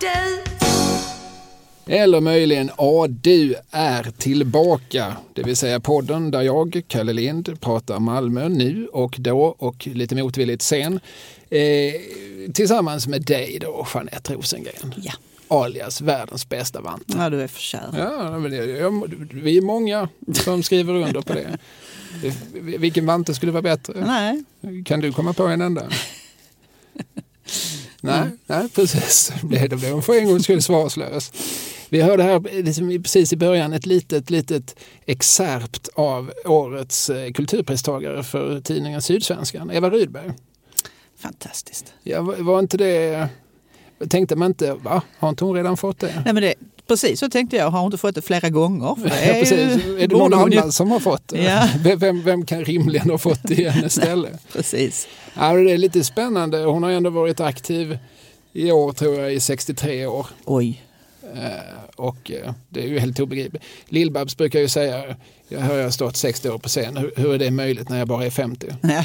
du. Eller möjligen A du är tillbaka. Det vill säga podden där jag, Kalle Lind, pratar Malmö nu och då och lite motvilligt sen. Eh, tillsammans med dig då, Jeanette Rosengren. Ja. Alias världens bästa vante. ja, du är för kär. Ja, men det- jag, vi är många som skriver under på det. Vilken vante skulle vara bättre? Nej, Kan du komma på en enda? Nej, nej precis. Det blev hon för en gångs skull svarslös. Vi hörde här liksom precis i början ett litet, litet excerpt av årets eh, kulturpristagare för tidningen Sydsvenskan, Eva Rydberg. fantastiskt. Ja, var inte det... Tänkte man inte, va? Har inte hon redan fått det? Nej, men det, precis så tänkte jag. Har hon inte fått det flera gånger? För det Ja, är, precis. ju, Är det någon hon ju- annan som har fått det? Ja. Vem- Vem, vem kan rimligen ha fått det i hennes ställe? Precis. Ja, det är lite spännande. Hon har ändå varit aktiv i år, tror jag, i 63 år. Oj. Eh, och eh, det är ju helt obegripligt. Lill-Babs brukar ju säga, jag hör jag har stått 60 år på scen, hur, hur är det möjligt när jag bara är 50? Ja.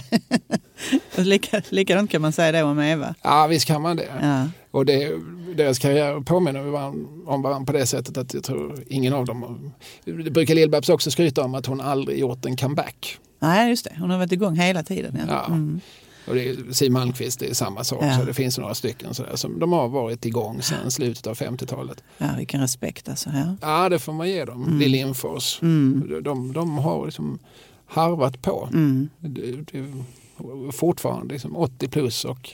Lika, likadant kan man säga det om Eva. Ja, visst kan man det. Ja. Och det, deras karriär påminner om varandra på det sättet att jag tror ingen av dem... har- Det brukar Lill-Babs också skryta om att hon aldrig gjort en comeback. Nej, just det. Hon har varit igång hela tiden. Ja. Ja. Mm. Och det är, Siw Malmkvist, det är samma sak. Ja. Så det finns några stycken sådär, som de har varit igång sedan slutet av 50-talet. ja, vilken respekt alltså. Ja. Ja, det får man ge dem. Mm. Lill Lindfors. Mm. De, de har liksom harvat på. Mm. Det, det fortfarande liksom 80 plus och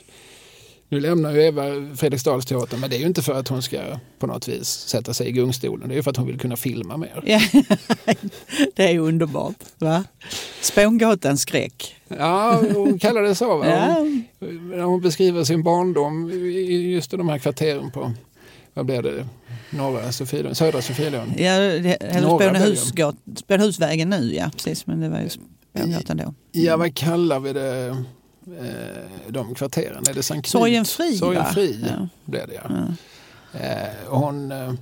nu lämnar ju Eva Fredriksdalsteatern men det är ju inte för att hon ska på något vis sätta sig i gungstolen. Det är ju för att hon vill kunna filma mer. Det är ju underbart. Va? Spångatans skräck. Ja, hon kallar det så. Va? Hon, när hon beskriver sin barndom i just i de här kvarteren på, vad blir det, norra Sofielund, södra Sofielund. Ja, Spånehusvägen nu, ja. Precis, men det var ju Spångatan då. Ja, vad kallar vi det? Eh, de kvarteren? Är det Sankt? Sorgenfri? Sorgenfri Ja. blir det ja. Ja. Eh, och hon, eh,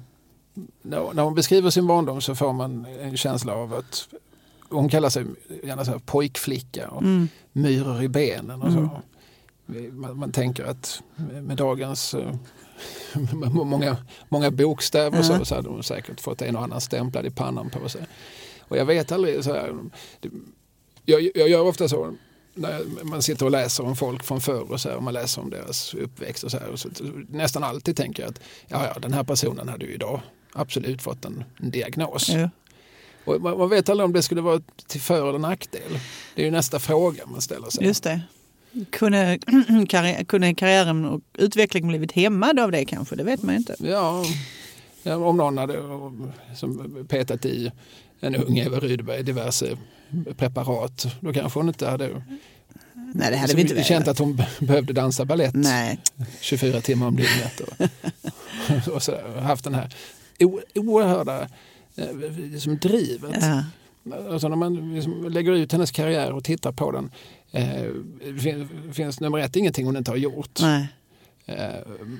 när, hon beskriver sin barndom så får man en känsla av att hon kallar sig gärna så här pojkflicka och Mm. myror i benen och så. Mm. Man, man tänker att med dagens många, många bokstäver och så, så hade hon säkert fått en och annan stämplad i pannan på sig. Och jag vet aldrig så här, jag, jag gör ofta så när man sitter och läser om folk från förr och så här, och man läser om deras uppväxt och så här. Och så, nästan alltid tänker jag att ja, ja, den här personen hade ju idag absolut fått en, en diagnos. Ja. Och man, man vet aldrig om det skulle vara till för eller nackdel. Det är ju nästa fråga man ställer sig. Just det. Kunde, karri- kunde karriären och utvecklingen blivit hämmad av det kanske? Det vet man ju inte. Ja, om någon hade som petat i en ung Eva Rydberg diverse preparat, då kanske hon inte hade, Nej, det hade vi inte känt att hon be- behövde dansa ballett Nej, 24 timmar om dygnet. Och, och så haft den här o- oerhörda liksom drivet. ja. Alltså när man liksom lägger ut hennes karriär och tittar på den. Eh, det fin- finns nummer ett ingenting hon inte har gjort. Nej. Eh,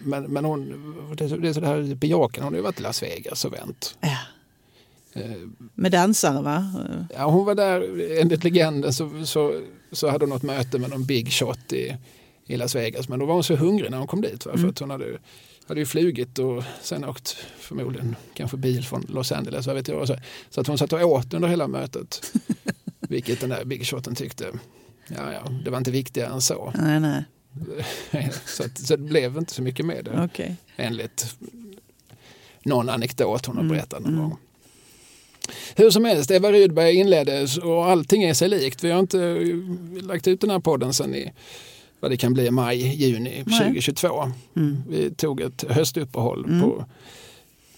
men, men hon, det är så- det är så där bejakande. Hon har ju varit i Las Vegas och vänt. Ja. Eh, Med dansare va? ja, hon var där, enligt legenden så, så, så hade hon något möte med någon big shot i, i Las Vegas. Men då var hon så hungrig när hon kom dit. Va? För Mm. att hon hade, hade ju flugit och sen åkt förmodligen kanske bil från Los Angeles. Vad vet jag, så. så att hon satt och åt under hela mötet. Vilket den där big shoten tyckte, ja, ja, det var inte viktigare än så. Nej, nej. så, att, så det blev inte så mycket med det. Okej. enligt någon anekdot hon har Mm, berättat någon mm. gång. Hur som helst, Eva Rydberg inleddes och allting är sig likt. Vi har inte eh, lagt ut den här podden sedan i vad det kan bli maj, juni Nej. 2022. Mm. Vi tog ett höstuppehåll Mm. på,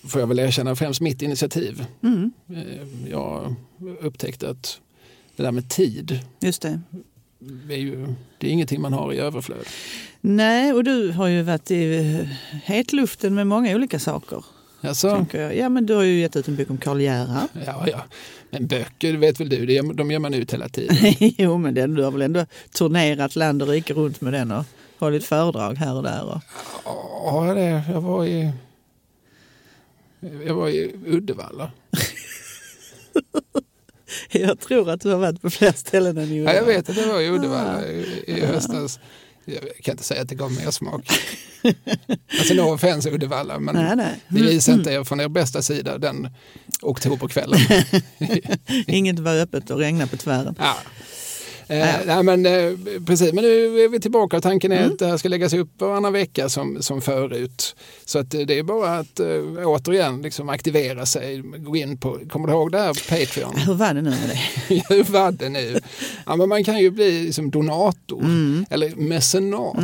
får jag väl erkänna, främst mitt initiativ. Mm. Eh, Jag upptäckte att det där med tid, Just det. är ju, det är ingenting man har i överflöd. Nej, och du har ju varit i eh, hetluften med många olika saker. Alltså. Ja, men du har ju gett ut en bok om Karl Gerhard. ja, ja. Men böcker vet väl du, de ger man ut hela tiden. jo, men den, du har väl ändå turnerat land och rike runt med den och hållit föredrag här och där. Och, Ja, det, jag var i... Jag var i Uddevalla. jag tror att du har varit på fler ställen än i Ja, Uddevalla. jag vet att jag var i Uddevalla i, i höstas. Jag kan inte säga att det gav mer smak. alltså no offense Uddevalla, men Nej, nej. ni visar inte er från er bästa sida den oktoberkvällen. Inget var öppet och regna på tvären. Ja. Eh, nej, men, eh, precis, men nu är vi tillbaka och tanken är Mm. att det här ska läggas upp varannan vecka som, som förut. Så att eh, det är bara att eh, återigen liksom aktivera sig, gå in på, kommer du ihåg det här Patreon? Hur var det nu med det? Hur var det nu? Ja, men man kan ju bli liksom donator Mm. eller mecenat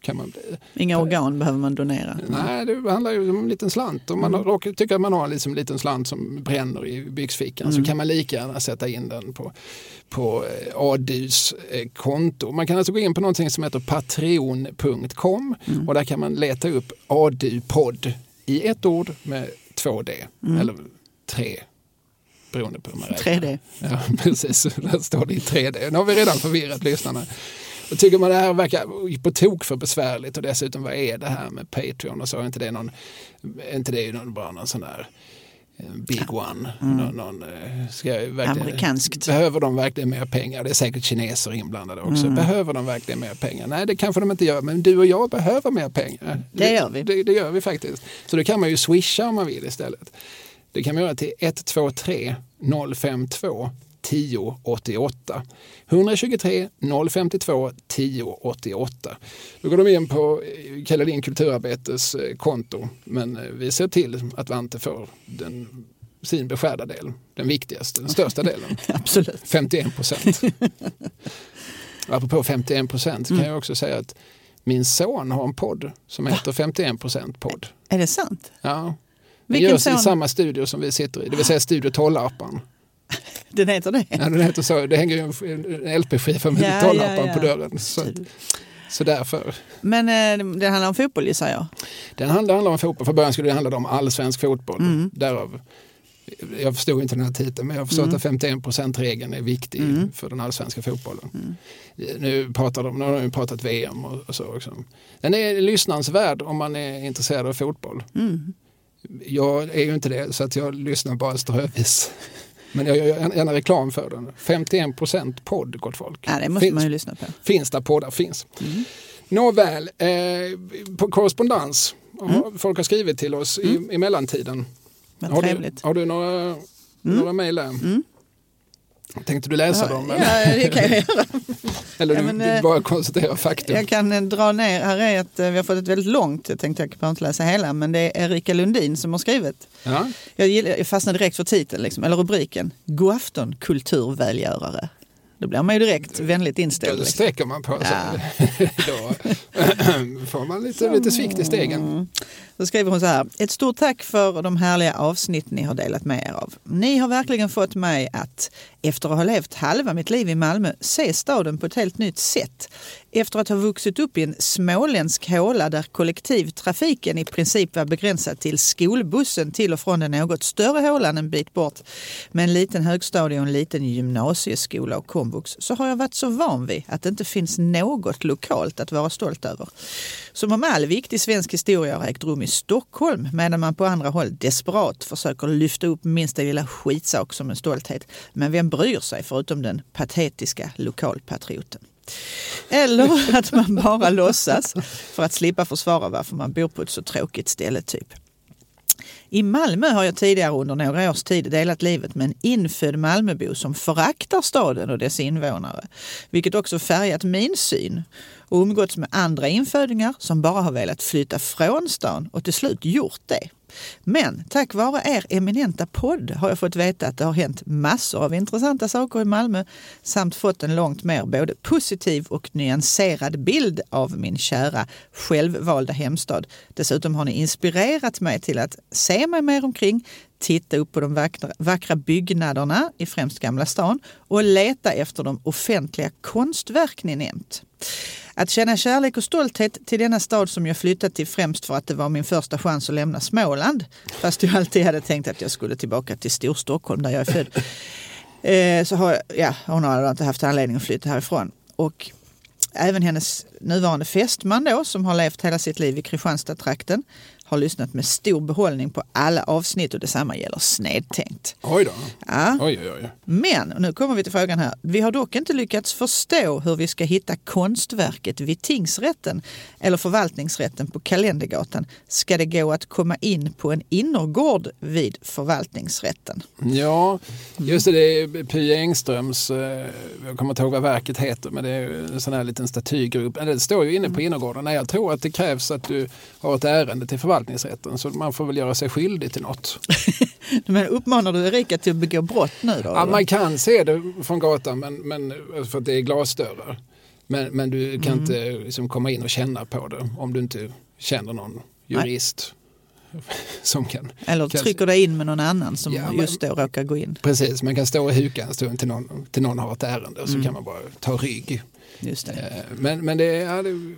kan man bli. Inga organ behöver man donera. Nej, det handlar ju om en liten slant. Om man Mm. råkar, tycker att man har liksom en liten slant som bränner i byxfickan Mm. så kan man lika gärna sätta in den på, på eh, ADUs eh, konto. Man kan alltså gå in på någonting som heter patreon.com Mm. och där kan man leta upp ADU-podd i ett ord med två D Mm. eller tre beroende på hur man räknar. 3D. Ja, precis. Där står det i 3D. Nu har vi redan förvirrat lyssnarna. Och tycker man det här verkar på tok för besvärligt och dessutom vad är det här med Patreon och så är inte det någon, är inte det någon, bara någon sån där big one. Någon, någon, eh, ska Amerikanskt. Behöver de verkligen mer pengar? Det är säkert kineser inblandade också. Mm. Behöver de verkligen mer pengar? Nej, det kanske de inte gör, men du och jag behöver mer pengar. Det gör vi. Det, det gör vi faktiskt. Så då kan man ju swisha om man vill istället. Det kan man göra till 123 052 1088. 123 052 1088. Då går de in på eh, Kalle Lind kulturarbetes eh, konto. Men eh, vi ser till att Vante får den, sin beskärda del. Den viktigaste, den största delen. Absolut. 51 procent. Apropå 51 procent kan jag också säga att min son har en podd som heter 51 procent podd. Är det sant? Ja. Vilken görs i son? samma studio som vi sitter i, det vill säga Studio Tollarpan. Den heter det? Ja, den heter så. Det hänger ju en- LP-skiva med Ja, ja, ja. på dörren. Så, att- så därför. Men eh, det handlar om fotboll gissar jag. Den handlar, handlar om fotboll. Från början skulle det handla om allsvensk fotboll. Mm. Därav, jag förstod inte den här titeln men jag förstår Mm. att 51% regeln är viktig Mm. för den allsvenska fotbollen. Mm. Nu, pratar de, nu har de ju pratat VM och, och så också. Den är lyssnansvärd om man är intresserad av fotboll. Mm. Jag är ju inte det så att jag lyssnar bara strövis. Men jag gör gärna reklam för den. 51 podd gott folk. Ja, det måste finns, man ju lyssna på. finns där poddar finns. Mm. Nåväl, eh, på korrespondens. Mm. Folk har skrivit till oss i, i mellantiden. Har du, har du några, några mejl där? Mm. Tänkte du läsa dem? Eller, Ja, det kan jag göra. eller Ja, du, men, du eh, bara konstaterar faktum? Jag kan eh, dra ner, här är ett, eh, vi har fått ett väldigt långt, jag tänkte jag behöver inte läsa hela, men det är Erika Lundin som har skrivit. Ja? Jag, gillar, jag fastnade direkt för titeln, liksom, eller rubriken. God afton kulturvälgörare. Då blir man ju direkt vänligt inställd. Då Liksom. sträcker man på sig. Då får man lite, lite svikt i stegen. Mm. Då skriver hon så här. Ett stort tack för de härliga avsnitt ni har delat med er av. Ni har verkligen fått mig att, efter att ha levt halva mitt liv i Malmö, se staden på ett helt nytt sätt. Efter att ha vuxit upp i en småländsk håla där kollektivtrafiken i princip var begränsad till skolbussen till och från den något större hålan en bit bort med en liten högstadie och en liten gymnasieskola och komvux så har jag varit så van vid att det inte finns något lokalt att vara stolt över. Som om all viktig svensk historia har ägt rum i Stockholm medan man på andra håll desperat försöker lyfta upp minsta lilla skitsak som en stolthet. Men vem bryr sig förutom den patetiska lokalpatrioten? Eller att man bara låtsas för att slippa försvara varför man bor på ett så tråkigt ställe typ. I Malmö har jag tidigare under några års tid delat livet med en infödd Malmöbo som föraktar staden och dess invånare. Vilket också färgat min syn och umgåtts med andra infödingar som bara har velat flytta från stan och till slut gjort det. Men tack vare er eminenta podd har jag fått veta att det har hänt massor av intressanta saker i Malmö samt fått en långt mer både positiv och nyanserad bild av min kära självvalda hemstad. Dessutom har ni inspirerat mig till att se mig mer omkring, titta upp på de vackra, vackra byggnaderna i främst Gamla stan och leta efter de offentliga konstverk ni nämnt. Att känna kärlek och stolthet till denna stad som jag flyttat till främst för att det var min första chans att lämna Småland. Fast jag alltid hade tänkt att jag skulle tillbaka till Storstockholm där jag är född. Eh, så har jag, ja, hon har inte haft anledning att flytta härifrån. Och även hennes nuvarande fästman då, som har levt hela sitt liv i Kristianstad-trakten, har lyssnat med stor behållning på alla avsnitt och detsamma gäller Snedtänkt. Oj då. Ja. Oj, oj, oj. Men, nu kommer vi till frågan här. Vi har dock inte lyckats förstå hur vi ska hitta konstverket vid tingsrätten eller förvaltningsrätten på Kalendergatan. Ska det gå att komma in på en innergård vid förvaltningsrätten? Ja, just det, det är Py Engströms, eh, jag kommer inte ihåg vad verket heter, men det är en sån här liten statygrupp. Det står ju inne på innergården. Nej, Jag tror att det krävs att du har ett ärende till förvaltningsrätten, så man får väl göra sig skyldig till något. Men uppmanar du Erika till att begå brott nu då? Ja, man kan se det från gatan men, men, för att det är glasdörrar. Men, men du kan inte liksom komma in och känna på det om du inte känner någon jurist. Som kan, Eller kan, trycker dig in med någon annan som Ja, just då råkar gå in. Precis, man kan stå och huka en stund till någon, till någon har ett ärende och så kan man bara ta rygg. Just det. Eh, Men, men det, ja, det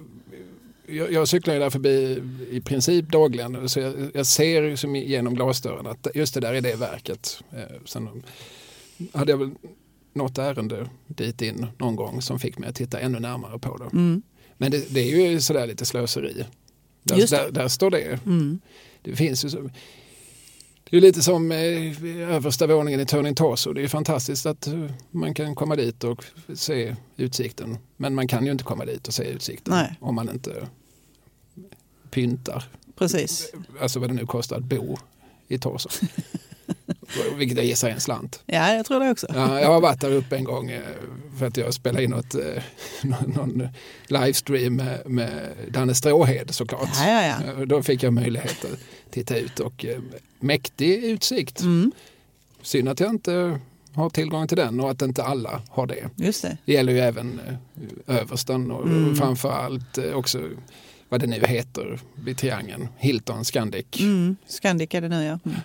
jag, jag cyklar ju där förbi i princip dagligen så jag, jag ser som genom glasdörren att just det där är det verket. Eh, Sen hade jag väl något ärende dit in någon gång som fick mig att titta ännu närmare på det. Mm. Men det, det är ju sådär lite slöseri. Där, där, där står det. Mm. Det finns ju så, det är lite som eh, översta våningen i Turning Torso. Det är fantastiskt att eh, man kan komma dit och se utsikten. Men man kan ju inte komma dit och se utsikten Nej. om man inte pyntar. Precis. Alltså vad det nu kostar att bo i Torso. Vilket jag gissar är en slant. Ja, jag tror det också. Ja, jag har varit där uppe en gång eh, för att jag spelade in något, eh, någon- livestream med, med Danne Stråhed såklart. Ja, ja, ja. Eh, Då fick jag möjlighet att titta ut och mäktig utsikt. Mm, Synd att jag inte har tillgång till den och att inte alla har det. just det. Det gäller ju även översten och Mm. framförallt också vad det nu heter vid triangeln, Hilton, Scandic. Mm. Scandic är det nu ja. Mm.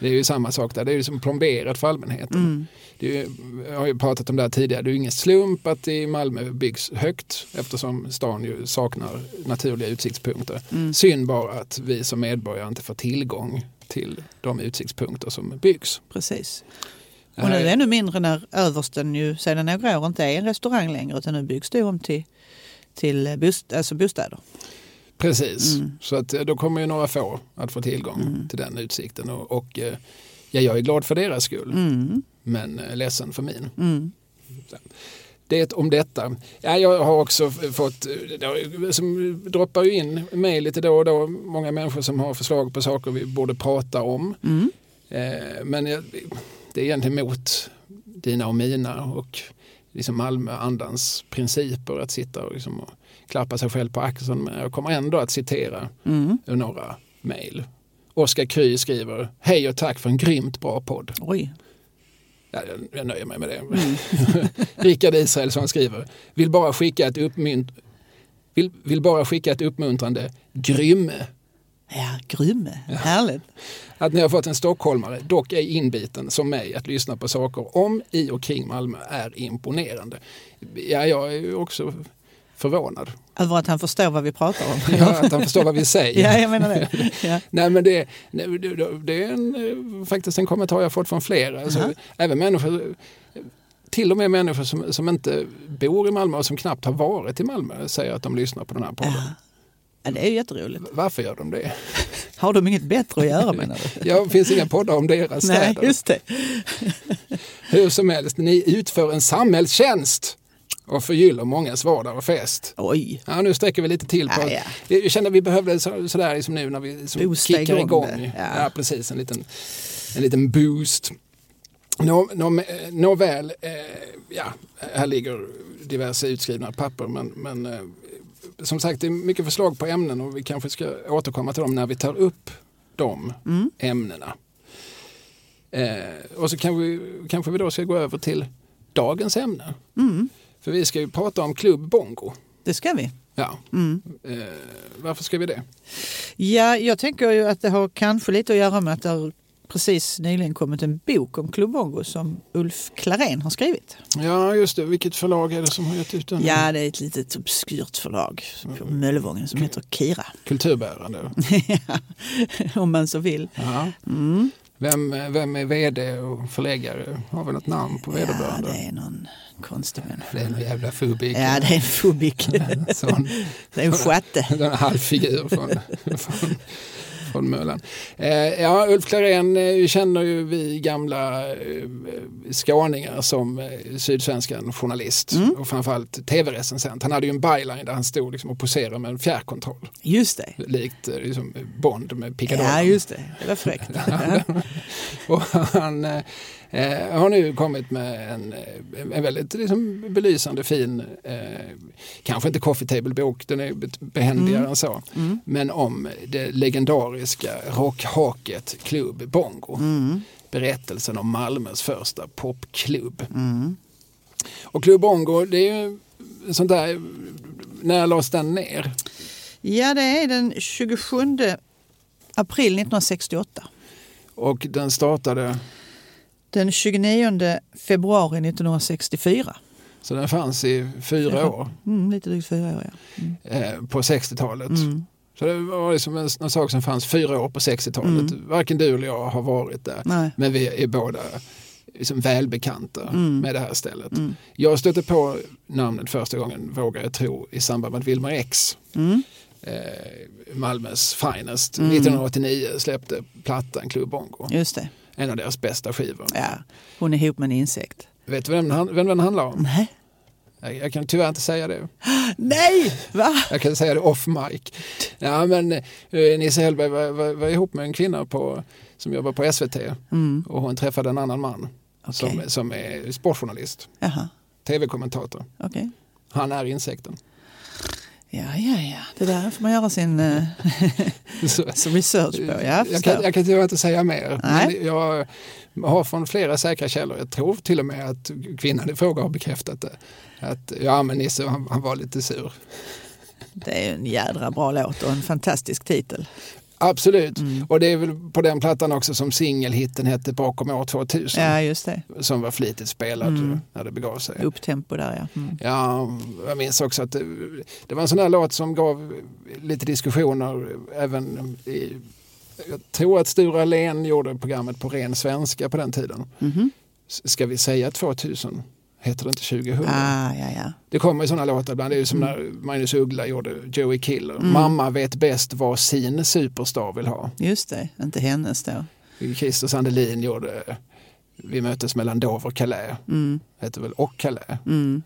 Det är ju samma sak där, det är ju som plomberat för allmänheten. Mm. Det ju, jag har ju pratat om det här tidigare, det är ju ingen slump att det i Malmö byggs högt eftersom stan ju saknar naturliga utsiktspunkter. Mm. Synd bara att vi som medborgare inte får tillgång till de utsiktspunkter som byggs. Precis. Det Och nu är- ännu mindre när översten ju sedan några år inte är en restaurang längre utan nu byggs det om till, till bost, alltså bostäder. Precis, Mm. så att, eh, då kommer ju några få att få tillgång till den utsikten. Och, och eh, ja, jag är glad för deras skull, Mm. men eh, ledsen för min. Mm. Det om detta. Ja, jag har också fått, det som droppar ju in mejl lite då och då, många människor som har förslag på saker vi borde prata om. Mm. Men jag, det är egentligen mot dina och mina och liksom Malmö-andans principer att sitta och, liksom och klappa sig själv på axeln. Men jag kommer ändå att citera Mm. ur några mejl. Oskar Kry skriver, hej och tack för en grymt bra podd. Oj. Ja, jag, jag nöjer mig med det. Rickard Israelsson skriver, vill bara skicka ett, uppmunt vill, vill bara skicka ett uppmuntrande grymme. Ja, grymme. Härligt. Att ni har fått en stockholmare, dock ej inbiten som mig, att lyssna på saker om, i och kring Malmö är imponerande. Ja, jag är ju också förvånad. Över att han förstår vad vi pratar om. Ja, att han förstår vad vi säger. ja, jag menar det. Ja. Nej, men det, nej, det- är en, eh, faktiskt en kommentar jag fått från flera. Alltså, Jaha. även människor, till och med människor som, som inte bor i Malmö och som knappt har varit i Malmö säger att de lyssnar på den här podden. Ja. ja, det är ju jätteroligt. Varför gör de det? Har de inget bättre att göra menar du? Ja, det finns inga poddar om deras Nej, städer. just det. Hur som helst, ni utför en samhällstjänst och förgyller mångas vardag och fest. Oj. Ja, nu sträcker vi lite till på... Ja, ja. Jag känner att vi behövde så, sådär liksom nu när vi Boosta kickar igång. Ja. Ja. precis. En liten, en liten boost. Nå, nå, nåväl, eh, ja, här ligger diverse utskrivna papper men, men eh, som sagt det är mycket förslag på ämnen och vi kanske ska återkomma till dem när vi tar upp de Mm. ämnena. Eh, och så kan vi, kanske vi då ska gå över till dagens ämne. Mm. För vi ska ju prata om Klubb Bongo. Det ska vi. Ja. Mm. Eh, varför ska vi det? Ja, jag tänker ju att det har kanske lite att göra med att det har precis nyligen kommit en bok om Klubbongo som Ulf Klarén har skrivit. Ja, just det. Vilket förlag är det som har gett ut den? Ja, det är ett litet obskyrt förlag på Möllevången som heter Kira. Kulturbärande. Om man så vill. Ja. Mm. Vem, vem är vd och förläggare? Har vi något namn på Ja, vederbörande? det är någon konstig människa. det är en jävla fubik. Ja, det är en fubik. Det är en schatte. en halvfigur från, från, Holmöland. Eh, ja, Ulf Klarén eh, känner ju vi gamla eh, skåningar som sydsvenskan journalist Mm. och framförallt tv-recensent. Han hade ju en byline där han stod liksom och poserade med en fjärrkontroll. Just det. Likt liksom Bond med pickadollen. Ja, just det. Det var fräckt. Och han eh, har nu kommit med en, eh, en väldigt liksom, belysande fin, eh, kanske inte coffee table-bok, den är be- behändigare Mm. än så, men om det legendariska rockhaket Klubb Bongo. Mm. Berättelsen om Malmös första popklubb. Mm. Och Klubb Bongo, det är ju sånt där, när lades den ner? ja, det är den 27 april 1968. Och den startade, Den 29 februari 1964. så den fanns i fyra år Mm, lite drygt fyra år, ja. eh, på 60-talet. Mm. Så det var liksom en, en sak som fanns fyra år på 60-talet. Varken du eller jag har varit där. Nej. Men vi är båda liksom välbekanta Mm. med det här stället. Jag stötte på namnet första gången, vågar jag tro, i samband med Wilmer X, Mm. eh, Malmös finest, 1989 släppte plattan Club Bongo. Just det. En av deras bästa skivor. Ja. Hon är ihop med en insekt. Vet du vem, han- vem den handlar om? Nej. Jag, jag kan tyvärr inte säga det. Nej! Va? Jag kan säga det off mic. Ja, men eh, Nisse Hellberg var, var, var ihop med en kvinna på, som jobbar på SVT Mm. och hon träffade en annan man Okej. som, som är sportjournalist, tv-kommentator. okej. Han är insekten. Ja, ja, ja. Det där får man göra sin eh, research på. Ja, jag kan, jag kan tyvärr inte säga mer. Nej. Men jag har från flera säkra källor, jag tror till och med att kvinnan i fråga har bekräftat det. Att ja, men Nisse han, han var lite sur. Det är en jädra bra låt och en fantastisk titel. Absolut, Mm. och det är väl på den plattan också som singelhitten hette Bakom år 2000. Ja, just det. som var flitigt spelad Mm. när det begav sig. Upptempo där, ja. Mm. Ja, jag minns också att det, det var en sån här låt som gav lite diskussioner även i jag tror att Sture Allén gjorde programmet på ren svenska på den tiden. S- Ska vi säga 2000? Heter det inte 2000? Ah, ja, ja. Det kommer ju sådana låtar ibland. Det är ju som Mm. när Magnus Uggla gjorde Joey Killer. Mamma vet bäst vad sin superstar vill ha. Just det, inte hennes då. Christer Sandelin gjorde Vi möttes mellan Dover och Calais. Mm. Heter väl och Calais. Mm.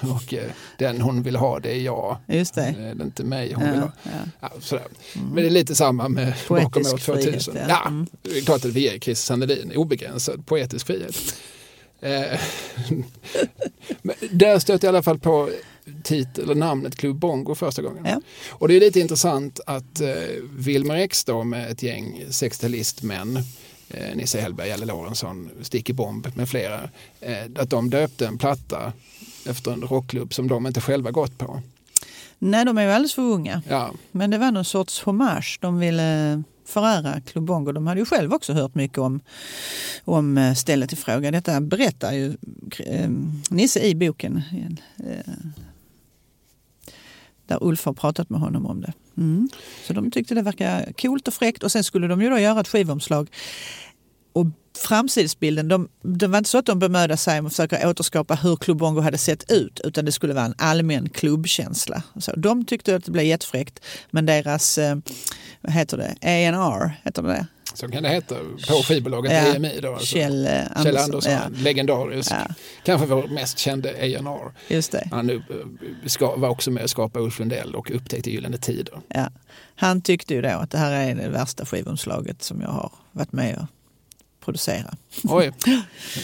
Och eh, den hon vill ha det är jag. Just det. Eh, Det är inte mig hon vill Ja, ha. ja. Ja, sådär. Men det är lite samma med Poetisk bakom år 2000. frihet, ja. ja. Mm. det är klart att vi ger Christer Sandelin obegränsad poetisk frihet. Eh, där stötte jag i alla fall på titel, eller namnet Club Bongo första gången. Ja. Och det är lite intressant att eh, Wilmer X då med ett gäng 60-talistmän eh, Nisse Hellberg, Jalle Lorentzon, Sticky Bomb med flera, eh, att de döpte en platta efter en rockklubb som de inte själva gått på. Nej, de är ju alldeles för unga. Ja, Men det var någon sorts hommage de ville förära Klubongo, De hade ju själv också hört mycket om, om eh, stället i fråga. Detta berättar ju eh, Nisse i boken. eh, Där Ulf har pratat med honom om det. Mm. Så de tyckte det verkar coolt och fräckt och sen skulle de ju då göra ett skivomslag. Och framsidesbilden, de, det var inte så att de bemödade sig om att försöka återskapa hur Club Bongo hade sett ut utan det skulle vara en allmän klubbkänsla. Så de tyckte att det blev jättefräckt men deras, eh, vad heter det, A&R heter det det? så kan det heta på skivbolaget Ja. EMI. Då, alltså. Kjell, eh, Kjell Andersson. Andersson, Ja, legendarisk. Ja. Kanske vår mest kände A&R. just det. Han nu, eh, ska, var också med att skapa Ulf Lundell och upptäckte Gyllene Tider. Ja. Han tyckte ju då att det här är det värsta skivomslaget som jag har varit med och producera. Oj.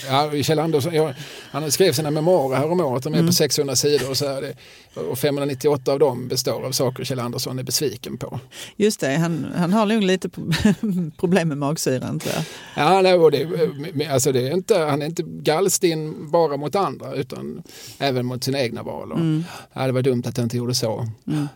Ja, Kjell Andersson, ja, han skrev sina memoarer häromåret, de är Mm. på 600 sidor och, så är det, och 598 av dem består av saker Kjell Andersson är besviken på. Just det, han, han har nog lite problem med magsyran tror jag. Ja, nej, det, alltså det är inte, han är inte gallstinn bara mot andra utan även mot sina egna val. Och, Mm. ja, det var dumt att jag inte gjorde så.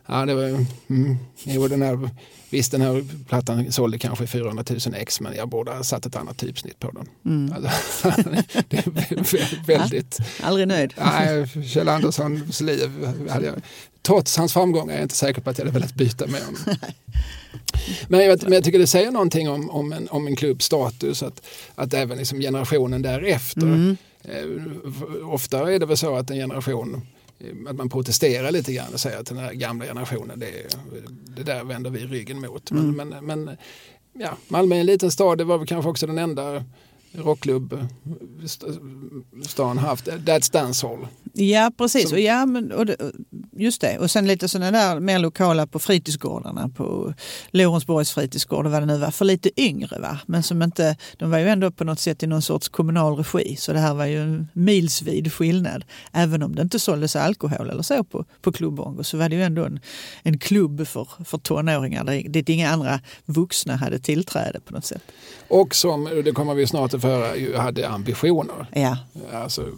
Ja, det var, mm, jo, den här, visst, den här plattan sålde kanske 400 000 ex men jag borde ha satt ett annat typsnitt på den. Mm. Alltså, det är vä- väldigt... Aldrig nöjd. Nej, Kjell Anderssons liv hade jag, trots hans framgångar är jag inte säker på att jag hade velat byta med honom. Men jag, men jag tycker det säger någonting om, om, en, om en klubbs status att, att även liksom generationen därefter Mm. eh, ofta är det väl så att en generation att man protesterar lite grann och säger att den här gamla generationen, det, det där vänder vi ryggen mot. Men, Mm. men, men ja, Malmö är en liten stad, det var väl kanske också den enda rockklubb st- stan haft. That's Dancehall. Ja, precis. Som- Och ja, men, och det, just det. Och sen lite sådana där mer lokala på fritidsgårdarna. På Lorensborgs fritidsgård och vad det nu var. För lite yngre va. Men som inte, de var ju ändå på något sätt i någon sorts kommunal regi. Så det här var ju en milsvid skillnad. Även om det inte såldes alkohol eller så på, på Club Bongo så var det ju ändå en, en klubb för, för tonåringar. Dit inga andra vuxna hade tillträde på något sätt. Och som, det kommer vi snart att ju hade ambitioner. Ja, Alltså,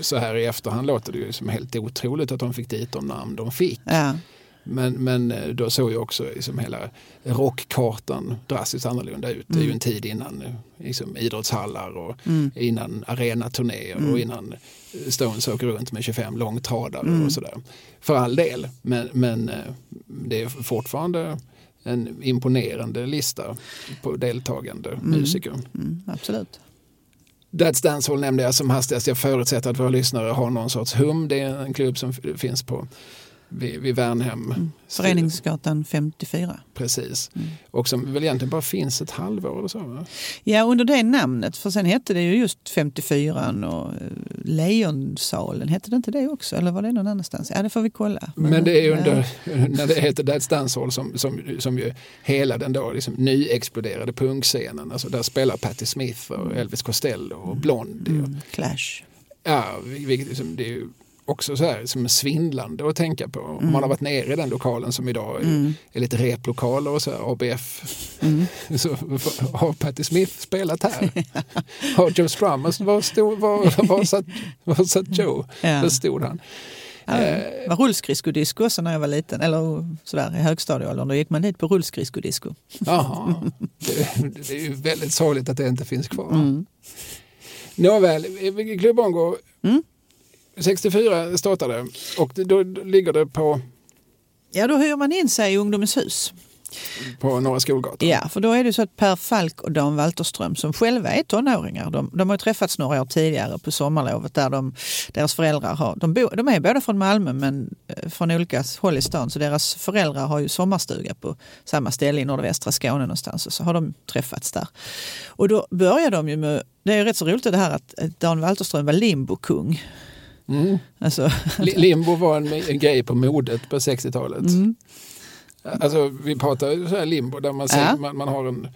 så här i efterhand låter det ju som helt otroligt att de fick dit de namn de fick. ja. Men, men då såg ju också liksom hela rockkartan drastiskt annorlunda ut. Det är ju en tid innan eh, liksom, idrottshallar och innan arenaturnéer och innan Stones åker runt med 25 långtradare och sådär. För all del, men, men eh, det är fortfarande en imponerande lista på deltagande musiker. Mm, absolut. That's Dancehall nämnde jag som hastigast. Jag förutsätter att våra lyssnare har någon sorts hum. Det är en klubb som finns på vid, vid Värnhem. Föreningsgatan 54. Precis. Och som väl egentligen bara finns ett halvår eller så. Va? Ja, under det namnet. För sen hette det ju just 54 och eh, Lejonsalen. Hette det inte det också? Eller var det någon annanstans? Ja, det får vi kolla. Men, det är under, när det heter That's Dancehall som, som, som ju hela den då liksom nyexploderade punkscenen. Alltså där spelar Patti Smith och Elvis Costello och Blondie. Och, Mm, Clash. ja, vilket liksom, det är ju också så här som svindlande att tänka på. Om man har varit nere i den lokalen som idag är, är lite replokaler och så här, ABF. Så har Patti Smith spelat här? Har Joe Strummer, var, stod, var, var, satt, var satt Joe? Ja. Där stod han. Ja, det var rullskridskodisco också när jag var liten. Eller sådär i högstadieåldern. Då gick man dit på rullskridskodisco. Jaha, det, det är ju väldigt sorgligt att det inte finns kvar. Mm. Nåväl, Club Bongo Mm. 64 startade och då ligger det på, Ja, då hyr man in sig i Ungdomens hus. på Norra Skolgatan. Ja, för då är det så att Per Falk och Dan Walterström som själva är tonåringar, de, de har ju träffats några år tidigare på sommarlovet där de, deras föräldrar har, de, bo, de är båda från Malmö men eh, från olika håll i stan så deras föräldrar har ju sommarstuga på samma ställe i nordvästra Skåne någonstans och så har de träffats där. Och då börjar de ju med, det är ju rätt så roligt det här att eh, Dan Walterström var limbokung. Mm. Alltså, Li- Limbo var en, en grej på modet på 60-talet. Mm. Alltså, vi pratar så här limbo där man, säger, Ja. man, man har en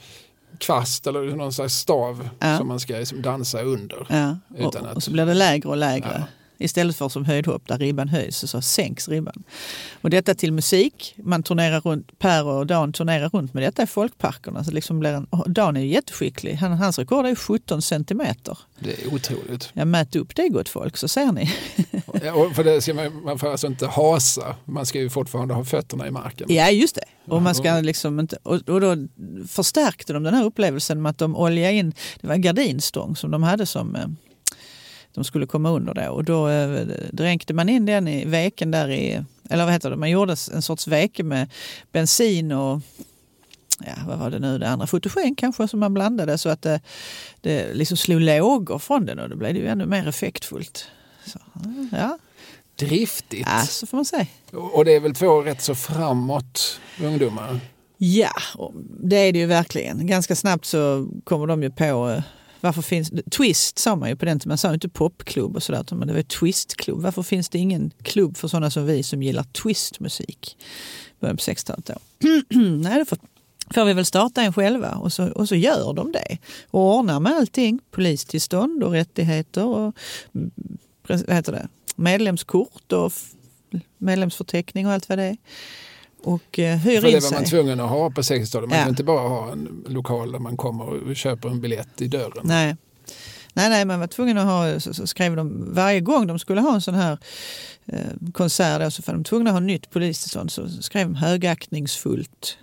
kvast eller någon slags stav Ja. som man ska liksom dansa under. ja, Utan och, att- och så blir det lägre och lägre. Ja. Istället för som höjdhopp där ribban höjs så, sänks ribban. Och detta till musik. Man turnerar runt, Per och Dan turnerar runt med detta i folkparkerna. Så liksom blir en, Dan är ju jättskicklig. Han, hans rekord är 17 centimeter. Det är otroligt. Jag mät upp det gott folk så ser ni. Ja, för det ska man, man får alltså inte hasa, man ska ju fortfarande ha fötterna i marken. Ja just det. Och, man ska liksom inte, och, och då förstärkte de den här upplevelsen med att de oljade in, det var en gardinstång som de hade som eh, de skulle komma under då. Och då eh, dränkte man in den i veken där i, eller vad heter det, man gjorde en sorts veke med bensin och ja, vad var det nu, det andra fotogen kanske som man blandade så att det, det liksom slog lågor från den och då blev det ju ännu mer effektfullt. Så, ja, Driftigt. ja, så får man säga. Och det är väl två rätt så framåt ungdomar. Ja, det är det ju verkligen. Ganska snabbt så kommer de ju på eh, varför finns Twist sa man ju på den tiden, man sa ju inte popklubb och sådär, utan det var ju twistklubb. Varför finns det ingen klubb för sådana som vi som gillar twistmusik? Början på 60-talet då. Nej, då får, får vi väl starta en själva och så, och så gör de det. Och ordnar med allting, polistillstånd och rättigheter och mm, vad heter det? medlemskort och medlemsförteckning och allt vad det är. Och eh, hyr För det in var man sig. tvungen att ha på 60-talet. Man Ja. kan inte bara ha en lokal där man kommer och köper en biljett i dörren. Nej. Nej, nej, man var tvungen att ha, så, så skrev de varje gång de skulle ha en sån här eh, konsert då, så var de tvungna att ha nytt polistillstånd så skrev de högaktningsfullt.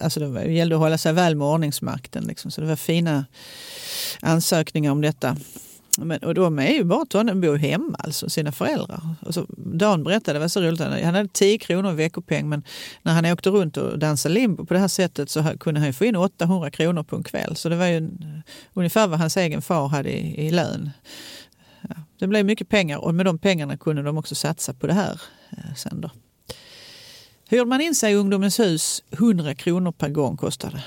Alltså det, var, det gällde att hålla sig väl med ordningsmakten liksom, så det var fina ansökningar om detta. Men, och de är ju bara tonåringar, bor hemma alltså, sina föräldrar. Och så, Dan berättade, det var så roligt, han hade 10 kronor i veckopeng men när han åkte runt och dansade limbo på det här sättet så kunde han ju få in 800 kronor på en kväll. Så det var ju en, ungefär vad hans egen far hade i, i lön. Ja, det blev mycket pengar och med de pengarna kunde de också satsa på det här eh, sen då. Hyrde man in sig i Ungdomens hus, 100 kronor per gång kostade